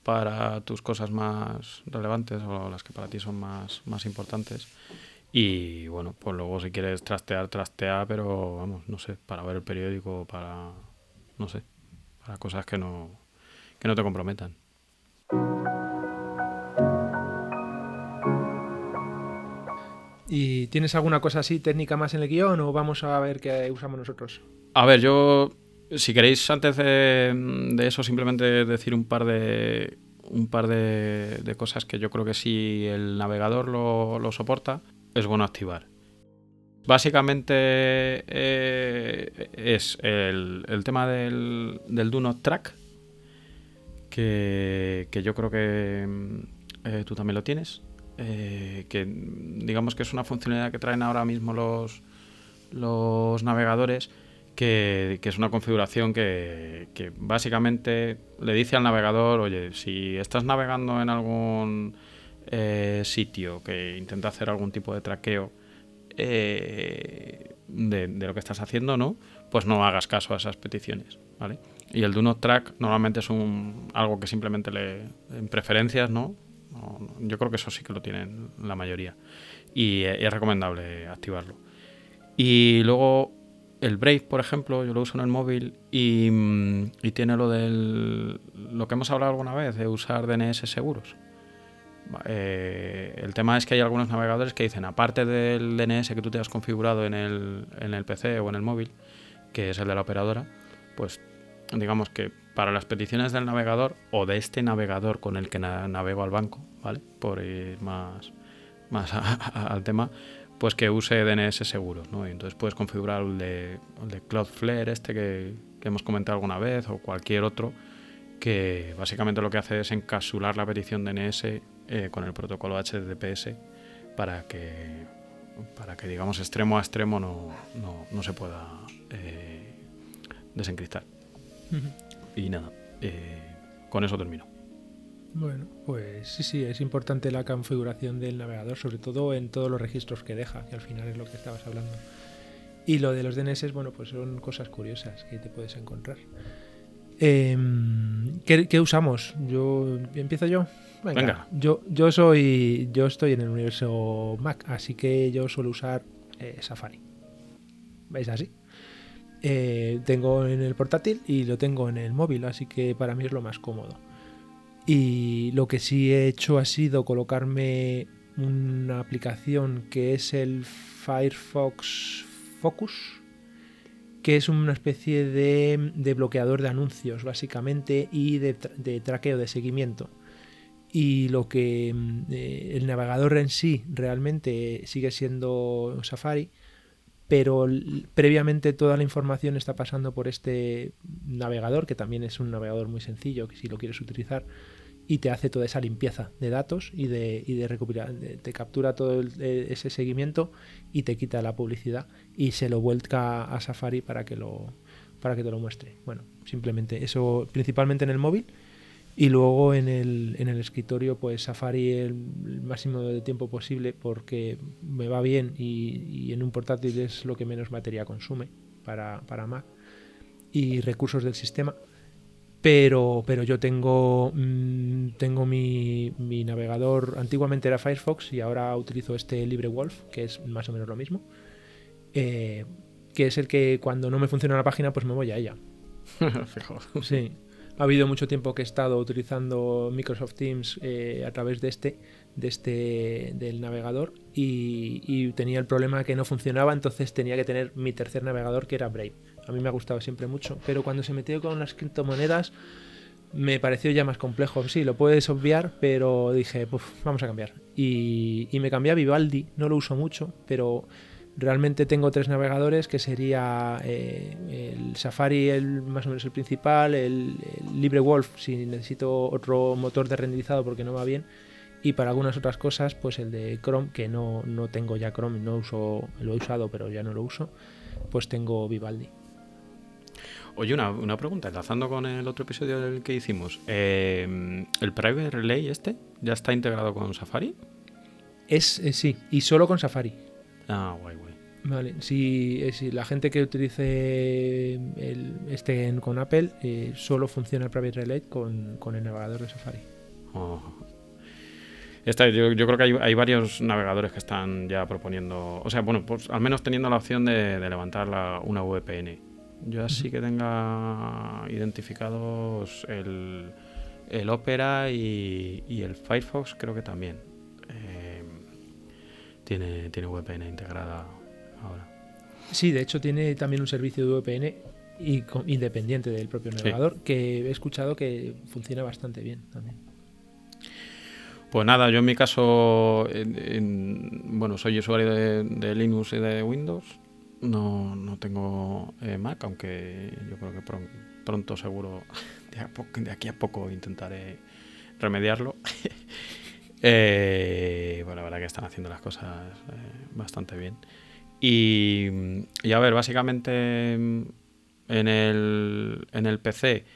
S1: para tus cosas más relevantes o las que para ti son más, más importantes. Y bueno, pues luego si quieres trastear, trastea, pero vamos, no sé, para ver el periódico, para, no sé, para cosas que no, que no te comprometan.
S2: ¿Y tienes alguna cosa así técnica más en el guion o vamos a ver qué usamos nosotros?
S1: A ver, yo, si queréis antes de, eso simplemente decir un par de un par de, cosas que yo creo que si el navegador lo, lo soporta, es bueno activar. Básicamente eh, es el, tema del, del, Do Track, que, yo creo que eh, tú también lo tienes. Eh, que digamos que es una funcionalidad que traen ahora mismo los, los navegadores, que, es una configuración que, básicamente le dice al navegador, oye, si estás navegando en algún sitio que intenta hacer algún tipo de traqueo, eh, de, lo que estás haciendo, ¿no? Pues no hagas caso a esas peticiones, ¿vale? Y el do not track normalmente es un, algo que simplemente le en preferencias, ¿no? Yo creo que eso sí que lo tienen la mayoría. Y, es recomendable activarlo. Y luego el Brave, por ejemplo, yo lo uso en el móvil y, y tiene lo del lo que hemos hablado alguna vez de usar DNS seguros. Eh, el tema es que hay algunos navegadores que dicen, aparte del DNS que tú te has configurado en el, en el PC o en el móvil, que es el de la operadora, pues digamos que para las peticiones del navegador o de este navegador con el que navego al banco, ¿vale? Por ir más, más (laughs) al tema, pues que use DNS seguro, ¿no? Y entonces puedes configurar el de, Cloudflare, este que, que hemos comentado alguna vez, o cualquier otro, que básicamente lo que hace es encapsular la petición DNS eh, con el protocolo HTTPS para que, para que digamos, extremo a extremo no, no, se pueda eh, desencriptar. Y nada, eh, con eso termino.
S2: Bueno, pues sí, sí, es importante la configuración del navegador, sobre todo en todos los registros que deja, que al final es lo que estabas hablando. Y lo de los DNS, bueno, pues son cosas curiosas que te puedes encontrar. Em, ¿qué, usamos? Yo empiezo yo. Venga, Yo, yo soy. Yo estoy en el universo Mac, así que yo suelo usar eh, Safari. ¿Veis así? Eh, tengo en el portátil y lo tengo en el móvil, así que para mí es lo más cómodo. Y lo que sí he hecho ha sido colocarme una aplicación que es el Firefox Focus, que es una especie de, bloqueador de anuncios, básicamente, y de, traqueo, de seguimiento. Y lo que mm, eh, el navegador en sí realmente sigue siendo Safari, pero previamente toda la información está pasando por este navegador, que también es un navegador muy sencillo, que si lo quieres utilizar, y te hace toda esa limpieza de datos y de, y de recopilar, te captura todo e, ese seguimiento y te quita la publicidad y se lo vuelca a Safari para que lo para que te lo muestre. Bueno, simplemente eso principalmente en el móvil Y luego en el, en el escritorio, pues Safari el, máximo de tiempo posible porque me va bien y, y, en un portátil es lo que menos batería consume para, para Mac y recursos del sistema. Pero, pero yo tengo, mmm, tengo mi, mi, navegador, antiguamente era Firefox y ahora utilizo este LibreWolf, que es más o menos lo mismo, eh, que es el que cuando no me funciona la página pues me voy a ella. (laughs) Sí. Ha habido mucho tiempo que he estado utilizando Microsoft Teams eh, a través de este, de este del navegador y, y, tenía el problema que no funcionaba, entonces tenía que tener mi tercer navegador que era Brave. A mí me ha gustado siempre mucho, pero cuando se metió con las criptomonedas me pareció ya más complejo. Sí, lo puedes obviar, pero dije, vamos a cambiar. Y, y me cambié a Vivaldi, no lo uso mucho, pero realmente tengo tres navegadores que sería eh, el Safari el más o menos el principal el, el LibreWolf si necesito otro motor de renderizado porque no va bien y para algunas otras cosas pues el de Chrome que no, no tengo ya Chrome no uso lo he usado pero ya no lo uso pues tengo Vivaldi
S1: Oye, una, una pregunta, enlazando con el otro episodio del que hicimos. Eh, ¿El Private Relay este ya está integrado con Safari?
S2: Es, eh, sí, y solo con Safari.
S1: Ah, guay, guay.
S2: Vale, si, eh, si la gente que utilice el, este con Apple, eh, solo funciona el Private Relay con, con el navegador de Safari.
S1: Oh. Esta, yo, yo, creo que hay, hay, varios navegadores que están ya proponiendo, o sea, bueno, pues al menos teniendo la opción de, de levantar la, una VPN. Yo así que tenga identificados el, el Opera y, y, el Firefox, creo que también. Eh, tiene, tiene VPN integrada ahora.
S2: Sí, de hecho tiene también un servicio de VPN y con, independiente del propio navegador sí. que he escuchado que funciona bastante bien también.
S1: Pues nada, yo en mi caso, en, en, bueno, soy usuario de, de, Linux y de Windows. No, no tengo eh, Mac, aunque yo creo que pron pronto seguro, (laughs) de, aquí a poco intentaré remediarlo. (laughs) eh, bueno, la verdad que están haciendo las cosas eh, bastante bien. Y, a ver, básicamente en el, en el PC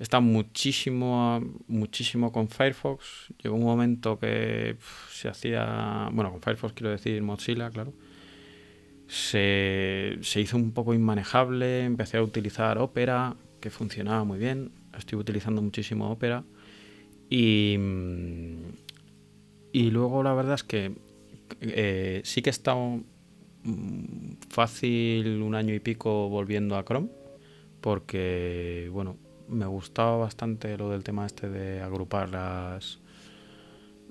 S1: está muchísimo, muchísimo con Firefox. Llegó un momento que se hacía, bueno, con Firefox quiero decir Mozilla, claro. Se, se, hizo un poco inmanejable, empecé a utilizar Opera, que funcionaba muy bien. Estoy utilizando muchísimo Opera. Y, y luego la verdad es que eh, sí que he estado fácil un año y pico volviendo a Chrome porque bueno me gustaba bastante lo del tema este de agrupar las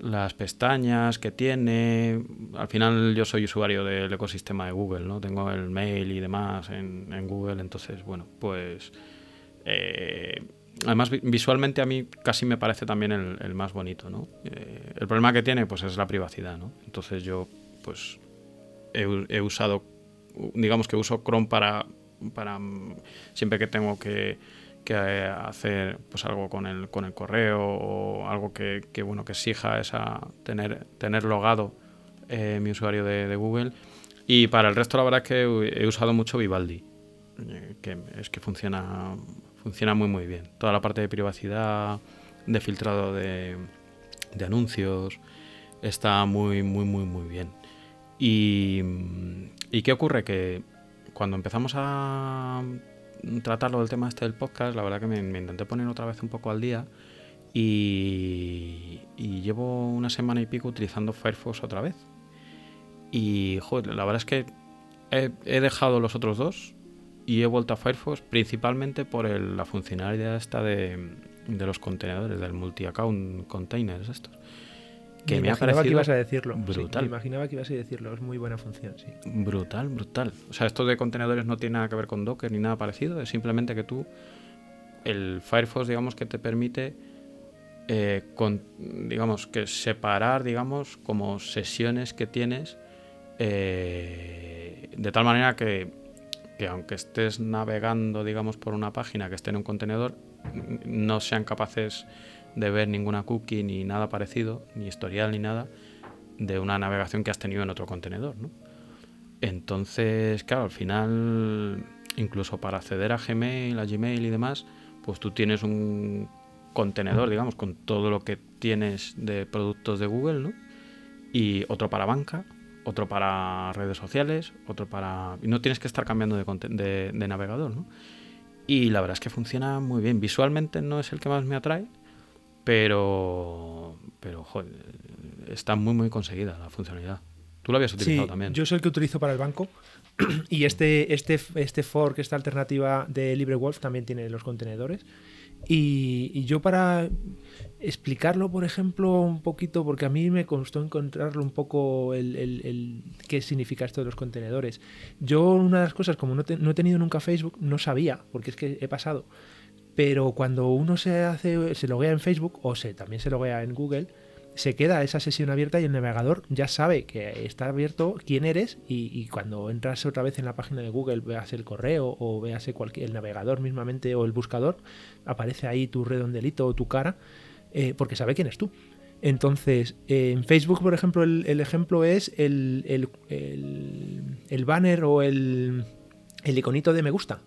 S1: las pestañas que tiene. Al final yo soy usuario del ecosistema de Google no tengo el mail y demás en, en Google entonces bueno pues eh, además visualmente a mí casi me parece también el, más bonito no eh, el problema que tiene pues es la privacidad no entonces yo pues he, he, usado, digamos que uso Chrome para, para siempre que tengo que, que hacer pues algo con el, con el correo o algo que, bueno que exija esa tener, tener logado eh, mi usuario de, Google. Y para el resto la verdad es que he usado mucho Vivaldi, eh, que es que funciona, funciona muy muy bien. Toda la parte de privacidad, de filtrado de, anuncios, está muy muy muy muy bien. Y, ¿Y qué ocurre? Que cuando empezamos a tratarlo del tema este del podcast, la verdad que me, intenté poner otra vez un poco al día y, llevo una semana y pico utilizando Firefox otra vez. Y la verdad es que he, dejado los otros dos y he vuelto a Firefox principalmente por la funcionalidad esta de, de los contenedores, del multi-account containers estos
S2: que me, me ha parecido que ibas a decirlo.
S1: brutal.
S2: Sí, me imaginaba que ibas a decirlo, es muy buena función, sí.
S1: Brutal, brutal. O sea, esto de contenedores no tiene nada que ver con Docker ni nada parecido, es simplemente que tú, el Firefox, digamos, que te permite, eh, con, digamos, que separar, digamos, como sesiones que tienes, eh, de tal manera que, que aunque estés navegando, digamos, por una página que esté en un contenedor, no sean capaces de ver ninguna cookie ni nada parecido, ni historial ni nada, de una navegación que has tenido en otro contenedor. ¿no? Entonces, claro, al final, incluso para acceder a Gmail, a Gmail y demás, pues tú tienes un, contenedor, digamos, con todo lo que tienes de productos de Google, ¿no? Y otro para banca, otro para redes sociales, otro para... Y no tienes que estar cambiando de, de, navegador, ¿no? Y la verdad es que funciona muy bien. Visualmente no es el que más me atrae, pero, pero joder, está muy, muy conseguida la funcionalidad. Tú lo habías utilizado también.
S2: Yo soy el que utilizo para el banco. (clears throat) y este, este, este fork, esta alternativa de LibreWolf también tiene los contenedores. Y, yo para explicarlo, por ejemplo, un poquito, porque a mí me costó encontrarlo un poco el, qué significa esto de los contenedores. Yo una de las cosas, como no, no he tenido nunca Facebook, no sabía, porque es que he pasado. Pero cuando uno se hace, se loguea en Facebook o se, también se loguea en Google, se queda esa sesión abierta y el navegador ya sabe que está abierto quién eres y, cuando entras otra vez en la página de Google, veas el correo o veas el navegador mismamente o el buscador, aparece ahí tu redondelito o tu cara eh, porque sabe quién es tú. Entonces, en Facebook, por ejemplo, el, ejemplo es el, banner o el iconito de me gusta.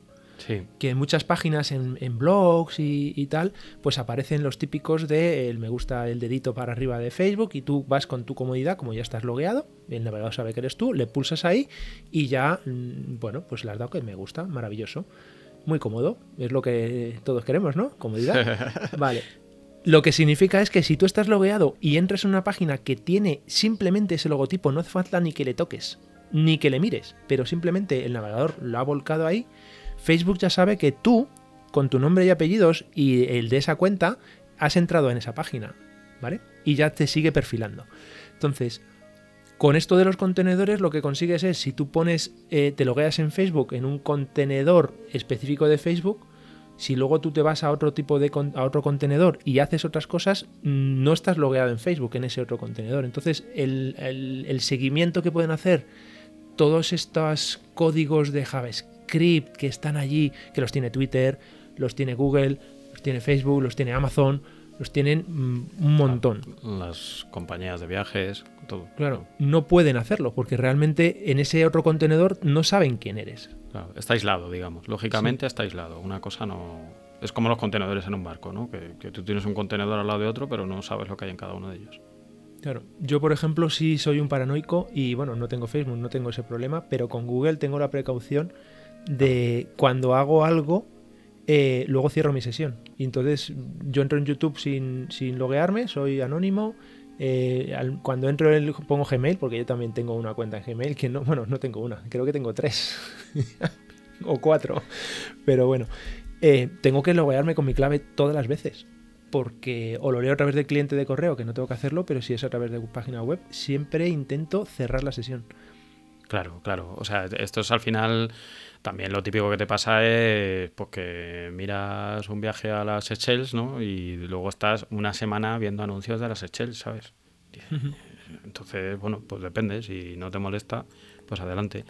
S2: Que en muchas páginas, en, blogs y, tal, pues aparecen los típicos de el me gusta el dedito para arriba de Facebook y tú vas con tu comodidad, como ya estás logueado, el navegador sabe que eres tú, le pulsas ahí y ya, mm, bueno, pues le has dado que me gusta, maravilloso. Muy cómodo, es lo que todos queremos, ¿no? Comodidad. (laughs) vale. Lo que significa es que si tú estás logueado y entras en una página que tiene simplemente ese logotipo, no hace falta ni que le toques, ni que le mires, pero simplemente el navegador lo ha volcado ahí, Facebook ya sabe que tú, con tu nombre y apellidos y el de esa cuenta, has entrado en esa página, ¿vale? Y ya te sigue perfilando. Entonces, con esto de los contenedores lo que consigues es, si tú pones, eh, te logueas en Facebook en un contenedor específico de Facebook, si luego tú te vas a otro tipo de a otro contenedor y haces otras cosas, no estás logueado en Facebook en ese otro contenedor. Entonces, el, el seguimiento que pueden hacer todos estos códigos de JavaScript script que están allí, que los tiene Twitter, los tiene Google, los tiene Facebook, los tiene Amazon, los tienen mm, un montón.
S1: Las compañías de viajes, todo.
S2: Claro, no pueden hacerlo porque realmente en ese otro contenedor no saben quién eres.
S1: está aislado, digamos. Lógicamente está aislado. Una cosa no. Es como los contenedores en un barco, ¿no? Que, que, tú tienes un contenedor al lado de otro, pero no sabes lo que hay en cada uno de ellos.
S2: Claro, yo por ejemplo sí soy un paranoico y bueno, no tengo Facebook, no tengo ese problema, pero con Google tengo la precaución de cuando hago algo, eh, luego cierro mi sesión. Y entonces yo entro en YouTube sin, sin loguearme, soy anónimo. Eh, cuando entro en el, pongo Gmail, porque yo también tengo una cuenta en Gmail, que no, bueno, no tengo una, creo que tengo tres (laughs) o cuatro. Pero bueno, eh, tengo que loguearme con mi clave todas las veces. Porque o lo leo a través del cliente de correo, que no tengo que hacerlo, pero si es a través de página web, siempre intento cerrar la sesión.
S1: Claro, claro. O sea, esto es al final también lo típico que te pasa es pues, que miras un viaje a las Seychelles, ¿no? Y luego estás una semana viendo anuncios de las Seychelles, ¿sabes? Entonces, bueno, pues depende. Si no te molesta, pues adelante.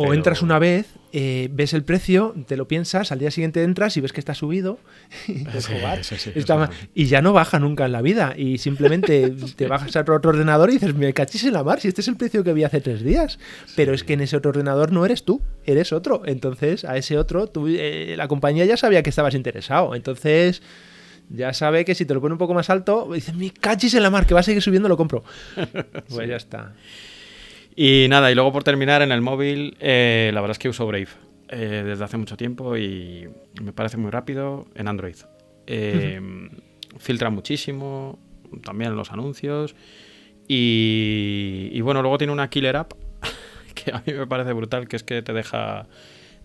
S2: O entras una vez, eh, ves el precio, te lo piensas, al día siguiente entras y ves que está subido. (laughs) y ya no baja nunca en la vida. Y simplemente (laughs) te bajas a otro ordenador y dices, me cachis en la mar, si este es el precio que vi hace tres días. Pero es que en ese otro ordenador no eres tú, eres otro. Entonces, a ese otro, tú, eh, la compañía ya sabía que estabas interesado. Entonces ya sabe que si te lo pone un poco más alto, dices, me cachis en la mar, que va a seguir subiendo, lo compro. (laughs) pues ya está.
S1: Y nada, y luego por terminar en el móvil, eh, la verdad es que uso Brave eh, desde hace mucho tiempo y me parece muy rápido en Android. Eh, filtra muchísimo, también los anuncios. Y, bueno, luego tiene una killer app (laughs) que a mí me parece brutal, que es que te deja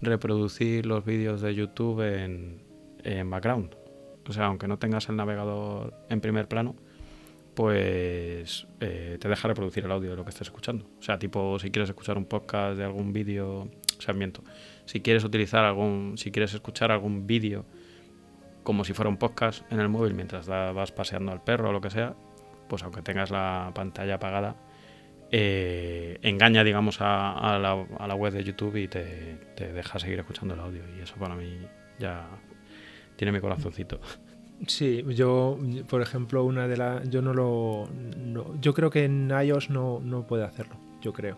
S1: reproducir los vídeos de YouTube en, en background. O sea, aunque no tengas el navegador en primer plano, pues eh, te deja reproducir el audio de lo que estés escuchando. O sea, tipo, si quieres escuchar un podcast de algún vídeo, o sea, miento. Si quieres utilizar algún, si quieres escuchar algún vídeo como si fuera un podcast en el móvil mientras vas paseando al perro o lo que sea, pues aunque tengas la pantalla apagada, eh, engaña, digamos, a, la, web de YouTube y te, te deja seguir escuchando el audio. Y eso para mí ya tiene mi corazoncito. (laughs)
S2: Sí, yo, por ejemplo, una de las. Yo no lo. yo creo que en iOS no, no puede hacerlo, yo creo.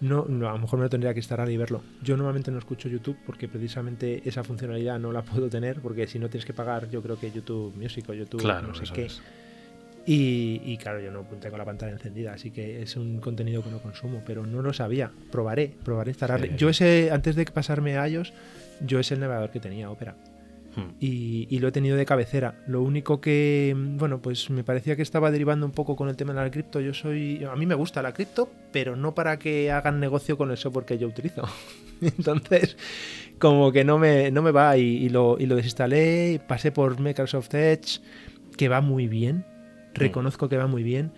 S2: No, no, a lo mejor me lo tendría que instalar y verlo. Yo normalmente no escucho YouTube porque precisamente esa funcionalidad no la puedo tener porque si no tienes que pagar yo creo que YouTube Music o YouTube
S1: Claro,
S2: no sé qué. Y, y claro, yo no tengo la pantalla encendida, así que es un contenido que no consumo, pero no lo sabía. Probaré, probaré instalarle.
S1: Sí.
S2: Yo ese, antes de pasarme a iOS, yo es el navegador que tenía, Opera.
S1: Hmm.
S2: Y, y lo he tenido de cabecera. Lo único que, bueno, pues me parecía que estaba derivando un poco con el tema de la cripto. Yo soy. A mí me gusta la cripto, pero no para que hagan negocio con el software que yo utilizo. (laughs) Entonces, como que no me, no me va y, y lo, y lo desinstalé. Pasé por Microsoft Edge, que va muy bien. Reconozco que va muy bien.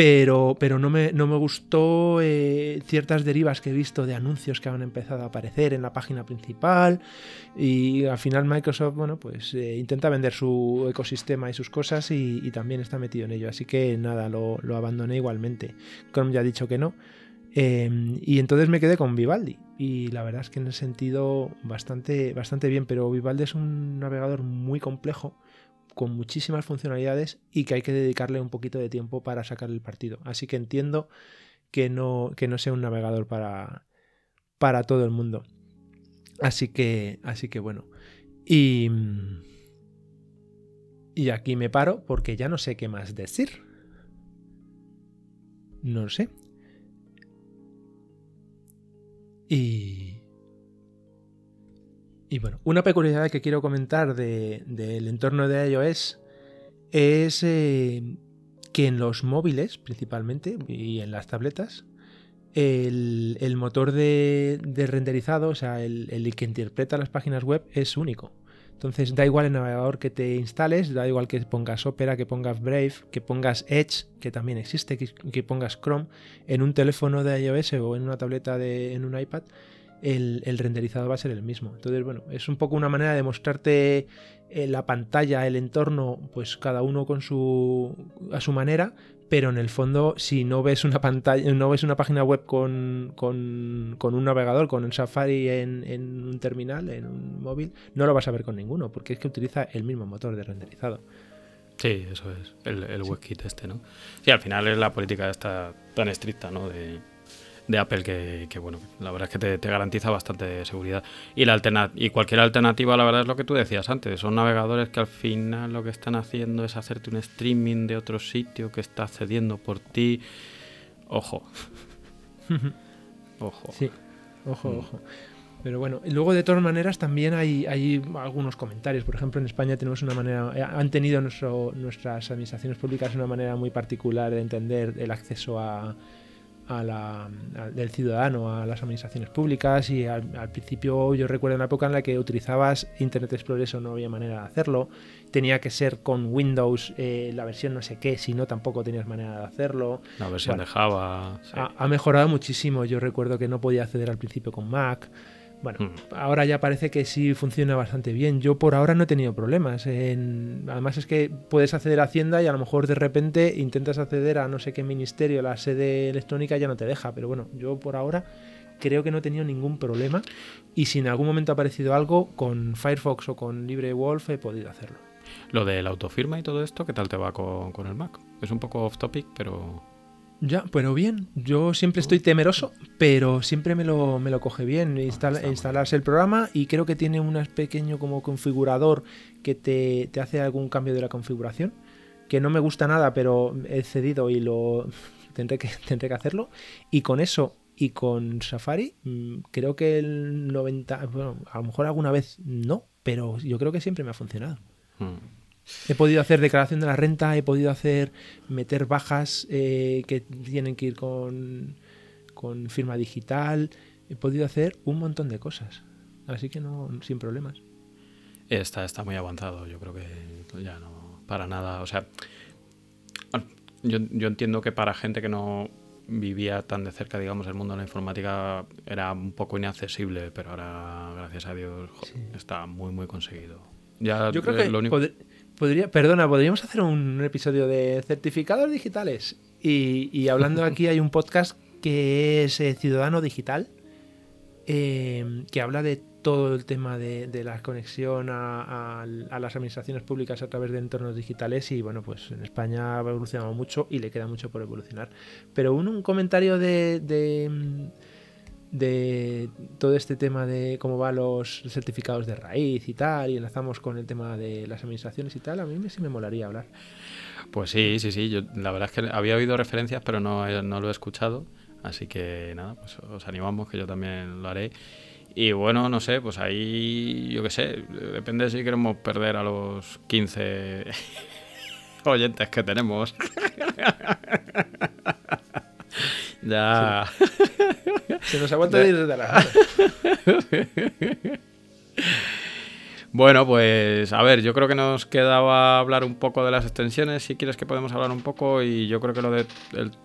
S2: Pero, pero no, me, no me gustó eh, ciertas derivas que he visto de anuncios que han empezado a aparecer en la página principal. Y al final Microsoft, bueno, pues eh, intenta vender su ecosistema y sus cosas y, también está metido en ello. Así que nada, lo, lo abandoné igualmente. Chrome ya ha dicho que no. Eh, y entonces me quedé con Vivaldi. Y la verdad es que en ese sentido bastante, bastante bien. Pero Vivaldi es un navegador muy complejo, con muchísimas funcionalidades y que hay que dedicarle un poquito de tiempo para sacar el partido. Así que entiendo que no, que no sea un navegador para, para todo el mundo. Así que, así que bueno. Y, y aquí me paro porque ya no sé qué más decir. No lo sé. Y. Y bueno, una peculiaridad que quiero comentar de- del entorno de iOS es eh, que en los móviles, principalmente, y en las tabletas, el, motor de, de renderizado, o sea, el, el que interpreta las páginas web, es único. Entonces da igual el navegador que te instales, da igual que pongas Opera, que pongas Brave, que pongas Edge, que también existe, que, que pongas Chrome, en un teléfono de iOS o en una tableta de, en un iPad, el, el renderizado va a ser el mismo. Entonces, bueno, es un poco una manera de mostrarte eh, la pantalla, el entorno, pues cada uno con su a su manera, pero en el fondo, si no ves una pantalla, no ves una página web con, con, con un navegador, con el Safari en, en un terminal, en un móvil, no lo vas a ver con ninguno, porque es que utiliza el mismo motor de renderizado.
S1: Sí, eso es, el, el WebKit este, ¿no? Sí, al final es la política esta tan estricta, ¿no? De, de Apple que, que, bueno, la verdad es que te, te garantiza bastante seguridad. Y, la alterna y cualquier alternativa, la verdad es lo que tú decías antes, son navegadores que al final lo que están haciendo es hacerte un streaming de otro sitio que está cediendo por ti. Ojo, (laughs) ojo.
S2: Sí, ojo,
S1: Mm.
S2: ojo. Pero bueno, y luego de todas maneras también hay, hay algunos comentarios. Por ejemplo, en España tenemos una manera, eh, han tenido nuestro- nuestras administraciones públicas una manera muy particular de entender el acceso a, a la, a- del ciudadano a las administraciones públicas y al, al principio yo recuerdo una época en la que utilizabas Internet Explorer eso no había manera de hacerlo tenía que ser con Windows eh, la versión no sé qué si no tampoco tenías manera de hacerlo
S1: La versión
S2: Bueno.
S1: de Java. sí.
S2: ha, ha mejorado muchísimo. Yo recuerdo que no podía acceder al principio con Mac. Bueno,
S1: Hmm.
S2: ahora ya parece que sí funciona bastante bien. Yo por ahora no he tenido problemas. En- Además es que puedes acceder a Hacienda y a lo mejor de repente intentas acceder a no sé qué ministerio, la sede electrónica ya no te deja. Pero bueno, yo por ahora creo que no he tenido ningún problema. Y si en algún momento ha aparecido algo, con Firefox o con LibreWolf he podido hacerlo.
S1: Lo de la autofirma y todo esto, ¿qué tal te va con, con el Mac? Es un poco off topic, pero
S2: Ya, pero bien. Yo siempre estoy temeroso, pero siempre me lo, me lo coge bien. Instala- instalarse el programa y creo que tiene un pequeño como configurador que te, te hace algún cambio de la configuración. Que no me gusta nada, pero he cedido y lo (laughs) tendré que, tendré que hacerlo. Y con eso y con Safari, mm, creo que el 90, bueno, a lo mejor alguna vez no, pero yo creo que siempre me ha funcionado.
S1: mm,
S2: He podido hacer declaración de la renta, he podido hacer meter bajas eh, que tienen que ir con, con firma digital, he podido hacer un montón de cosas. Así que no, sin problemas.
S1: está, está muy avanzado. Yo creo que ya no, para nada. O sea, yo, yo entiendo que para gente que no vivía tan de cerca, digamos, el mundo de la informática era un poco inaccesible, pero ahora, gracias a Dios,
S2: Sí.
S1: está muy, muy conseguido. Ya,
S2: Yo creo que
S1: lo único-
S2: pod- perdona, podríamos hacer un episodio de certificados digitales. Y, hablando aquí hay un podcast que es eh, Ciudadano Digital, eh, que habla de todo el tema de, la conexión a, las administraciones públicas a través de entornos digitales y bueno, pues en España ha evolucionado mucho y le queda mucho por evolucionar. Pero un, comentario de, de, todo este tema de cómo van los certificados de raíz y tal, y enlazamos con el tema de las administraciones y tal, a mí sí me molaría hablar.
S1: Pues sí, sí, sí, yo la verdad es que había oído referencias, pero no, no lo he escuchado, así que nada, pues os animamos que yo también lo haré. Y bueno, no sé, pues ahí, yo qué sé, depende si queremos perder a los 15 (laughs) oyentes que tenemos. (laughs) ya.
S2: Se nos aguanta de desde la. (laughs)
S1: Bueno, pues a ver, yo creo que nos quedaba hablar un poco de las extensiones, si quieres que podemos hablar un poco, y yo creo que lo del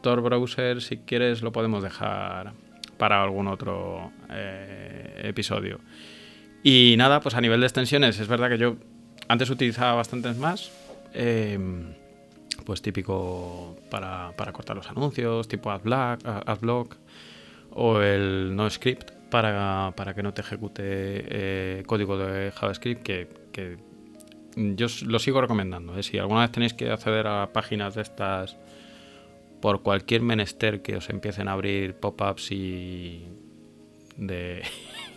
S1: Tor Browser, si quieres, lo podemos dejar para algún otro eh, episodio. Y nada, pues a nivel de extensiones, es verdad que yo antes utilizaba bastantes más. Em, pues típico para, cortar los anuncios, tipo AdBlock, o el NoScript para, para que no te ejecute eh, código de JavaScript que, yo lo sigo recomendando. ¿eh? Si alguna vez tenéis que acceder a páginas de estas por cualquier menester que os empiecen a abrir pop-ups y de,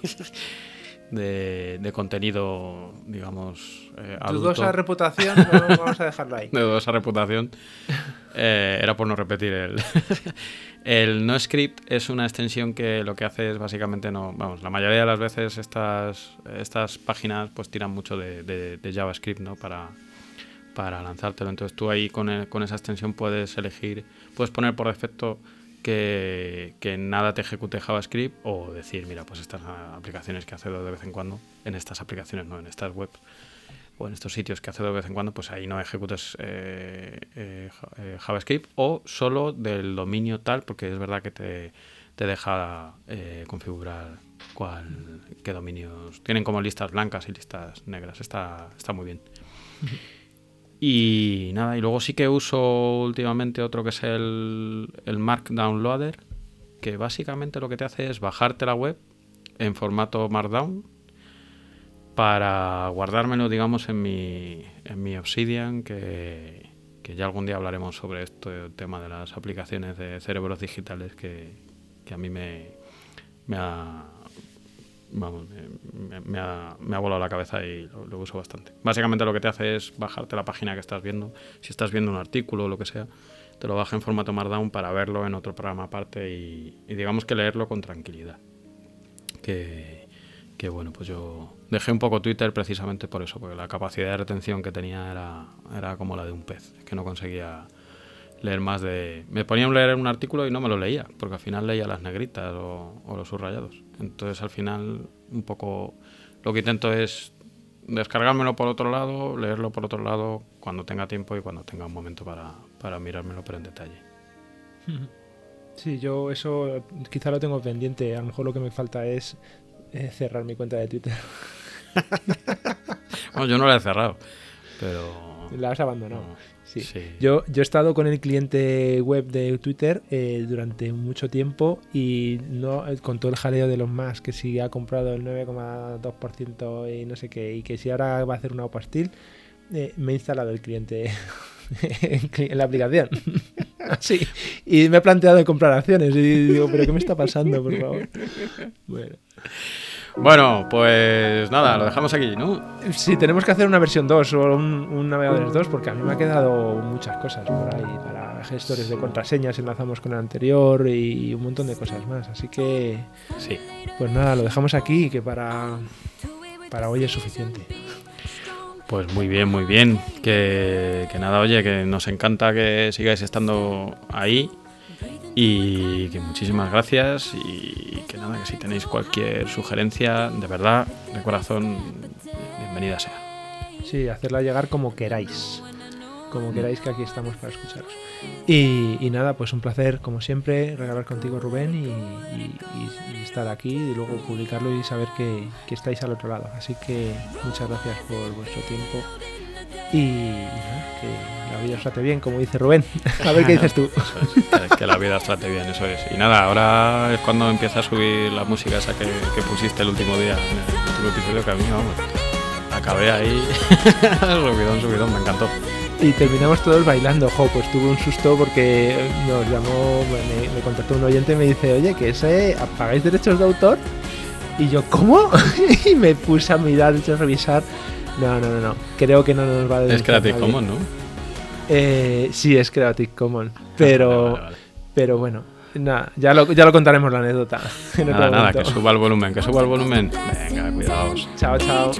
S1: (laughs) de, contenido, digamos,
S2: eh, Dudosa reputación, vamos a dejarlo ahí. (laughs)
S1: De dudosa reputación. Eh, era por no repetir el... el no script es una extensión que lo que hace es básicamente no... Vamos, la mayoría de las veces estas, estas páginas pues tiran mucho de, JavaScript, ¿no? Para, para lanzártelo. Entonces tú ahí con, con esa extensión puedes elegir, puedes poner por defecto que, que, nada te ejecute JavaScript o decir, mira, pues estas aplicaciones que accedo de vez en cuando, en estas aplicaciones, no en estas webs o en estos sitios que accedo de vez en cuando, pues ahí no ejecutes eh, eh, eh, JavaScript o solo del dominio tal, porque es verdad que te, te deja configurar cuál, qué dominios. Tienen como listas blancas y listas negras, está, está muy bien. (laughs) Y nada, y luego sí que uso últimamente otro que es el, el Markdown Loader, que básicamente lo que te hace es bajarte la web en formato Markdown para guardármelo, digamos, en mi, en mi Obsidian, que, que ya algún día hablaremos sobre esto, el tema de las aplicaciones de cerebros digitales que, que a mí me, me ha, vamos, me, ha, volado la cabeza y lo, uso bastante. Básicamente lo que te hace es bajarte la página que estás viendo. Si estás viendo un artículo o lo que sea, te lo baja en formato Markdown para verlo en otro programa aparte y, digamos que leerlo con tranquilidad. Que, que, bueno, pues yo dejé un poco Twitter precisamente por eso, porque la capacidad de retención que tenía era, era como la de un pez, que no conseguía leer más de... Me ponía a leer un artículo y no me lo leía, porque al final leía las negritas o, los subrayados. Entonces al final un poco lo que intento es descargármelo por otro lado, leerlo por otro lado cuando tenga tiempo y cuando tenga un momento para, para mirármelo pero en detalle.
S2: Sí, yo eso quizá lo tengo pendiente. A lo mejor lo que me falta es eh, cerrar mi cuenta de Twitter. (laughs) (laughs)
S1: bueno, yo no la he cerrado, pero...
S2: La has abandonado. Sí. Yo, yo he estado con el cliente web de Twitter eh, durante mucho tiempo y no eh, con todo el jaleo de los más que si ha comprado el 9,2% y no sé qué, y que si ahora va a hacer una opastil, eh, me he instalado el cliente (laughs) en la aplicación. (laughs) sí. Y me he planteado comprar acciones y digo, pero ¿qué me está pasando, por favor?
S1: Bueno. Bueno, pues nada, lo dejamos aquí, ¿no?
S2: Sí, tenemos que hacer una versión 2 o un, navegador 2 porque a mí me ha quedado muchas cosas por ahí para gestores de contraseñas, enlazamos con el anterior y un montón de cosas más. Así que,
S1: sí.
S2: pues nada, lo dejamos aquí que para, para hoy es suficiente.
S1: Pues muy bien, muy bien. Que, que nada, oye, que nos encanta que sigáis estando ahí y que muchísimas gracias y que nada, que si tenéis cualquier sugerencia, de verdad, de corazón, bienvenida sea.
S2: Sí, hacerla llegar como queráis. Como queráis que aquí estamos para escucharos. Y, nada, pues un placer, como siempre, regalar contigo, Rubén, y, estar aquí y luego publicarlo y saber que estáis al otro lado. Así que muchas gracias por vuestro tiempo y nada, que la vida os trate bien, como dice Rubén. (laughs) A ver qué dices tú.
S1: Es, que, que la vida os trate bien, eso es. Y nada, ahora es cuando empieza a subir la música esa que, que pusiste el último día, en el último episodio que a mí, vamos, acabé ahí, (laughs) subidón, subidón, me encantó.
S2: Y terminamos todos bailando. Jo, pues tuve un susto porque nos llamó, me, me contactó un oyente y me dice, oye, que ese, ¿pagáis derechos de autor? Y yo, ¿cómo? (laughs) y me puse a mirar, a revisar. No, no, no, no. Creo que no nos va a
S1: Es Creative
S2: nadie.
S1: Commons, ¿no?
S2: Eh, sí, es Creative Commons. Pero,
S1: Vale, vale, vale.
S2: pero bueno, nada, ya lo, ya lo contaremos la anécdota. (laughs) en
S1: Nada, nada, que suba el volumen, que suba el volumen. Venga, cuidaos.
S2: Chao, chao.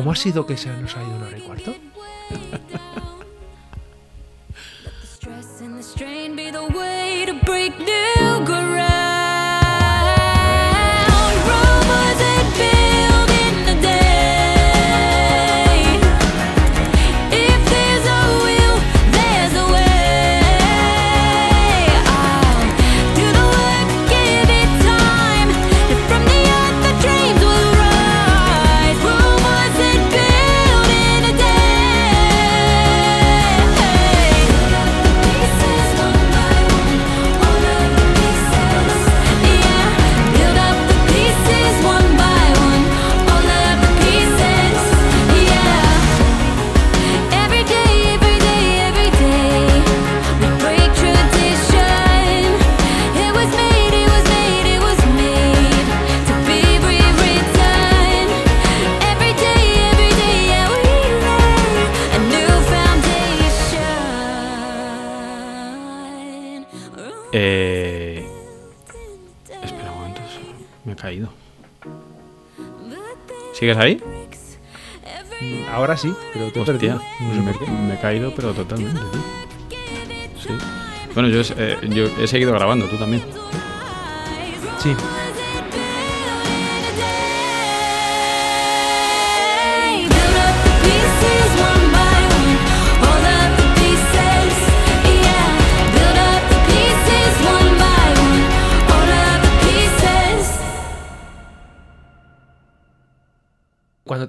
S2: ¿Cómo ha sido que se nos ha ido una hora y cuarto? (laughs)
S3: stress
S1: ¿Sigues ahí?
S2: Ahora sí, pero te
S1: Hostia,
S2: sé
S1: me, he caído, pero totalmente. Sí. Bueno, yo, eh, yo he seguido grabando, tú también.
S2: Sí.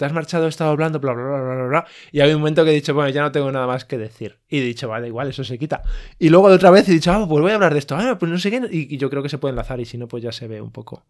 S2: Te has marchado he estado hablando, bla, bla, bla, bla, bla, y había un momento que he dicho, bueno, ya no tengo nada más que decir. Y he dicho, vale, igual, eso se quita. Y luego de otra vez he dicho, ah, pues voy a hablar de esto. Ah, pues no sé qué. Y yo creo que se puede enlazar y si no, pues ya se ve un poco.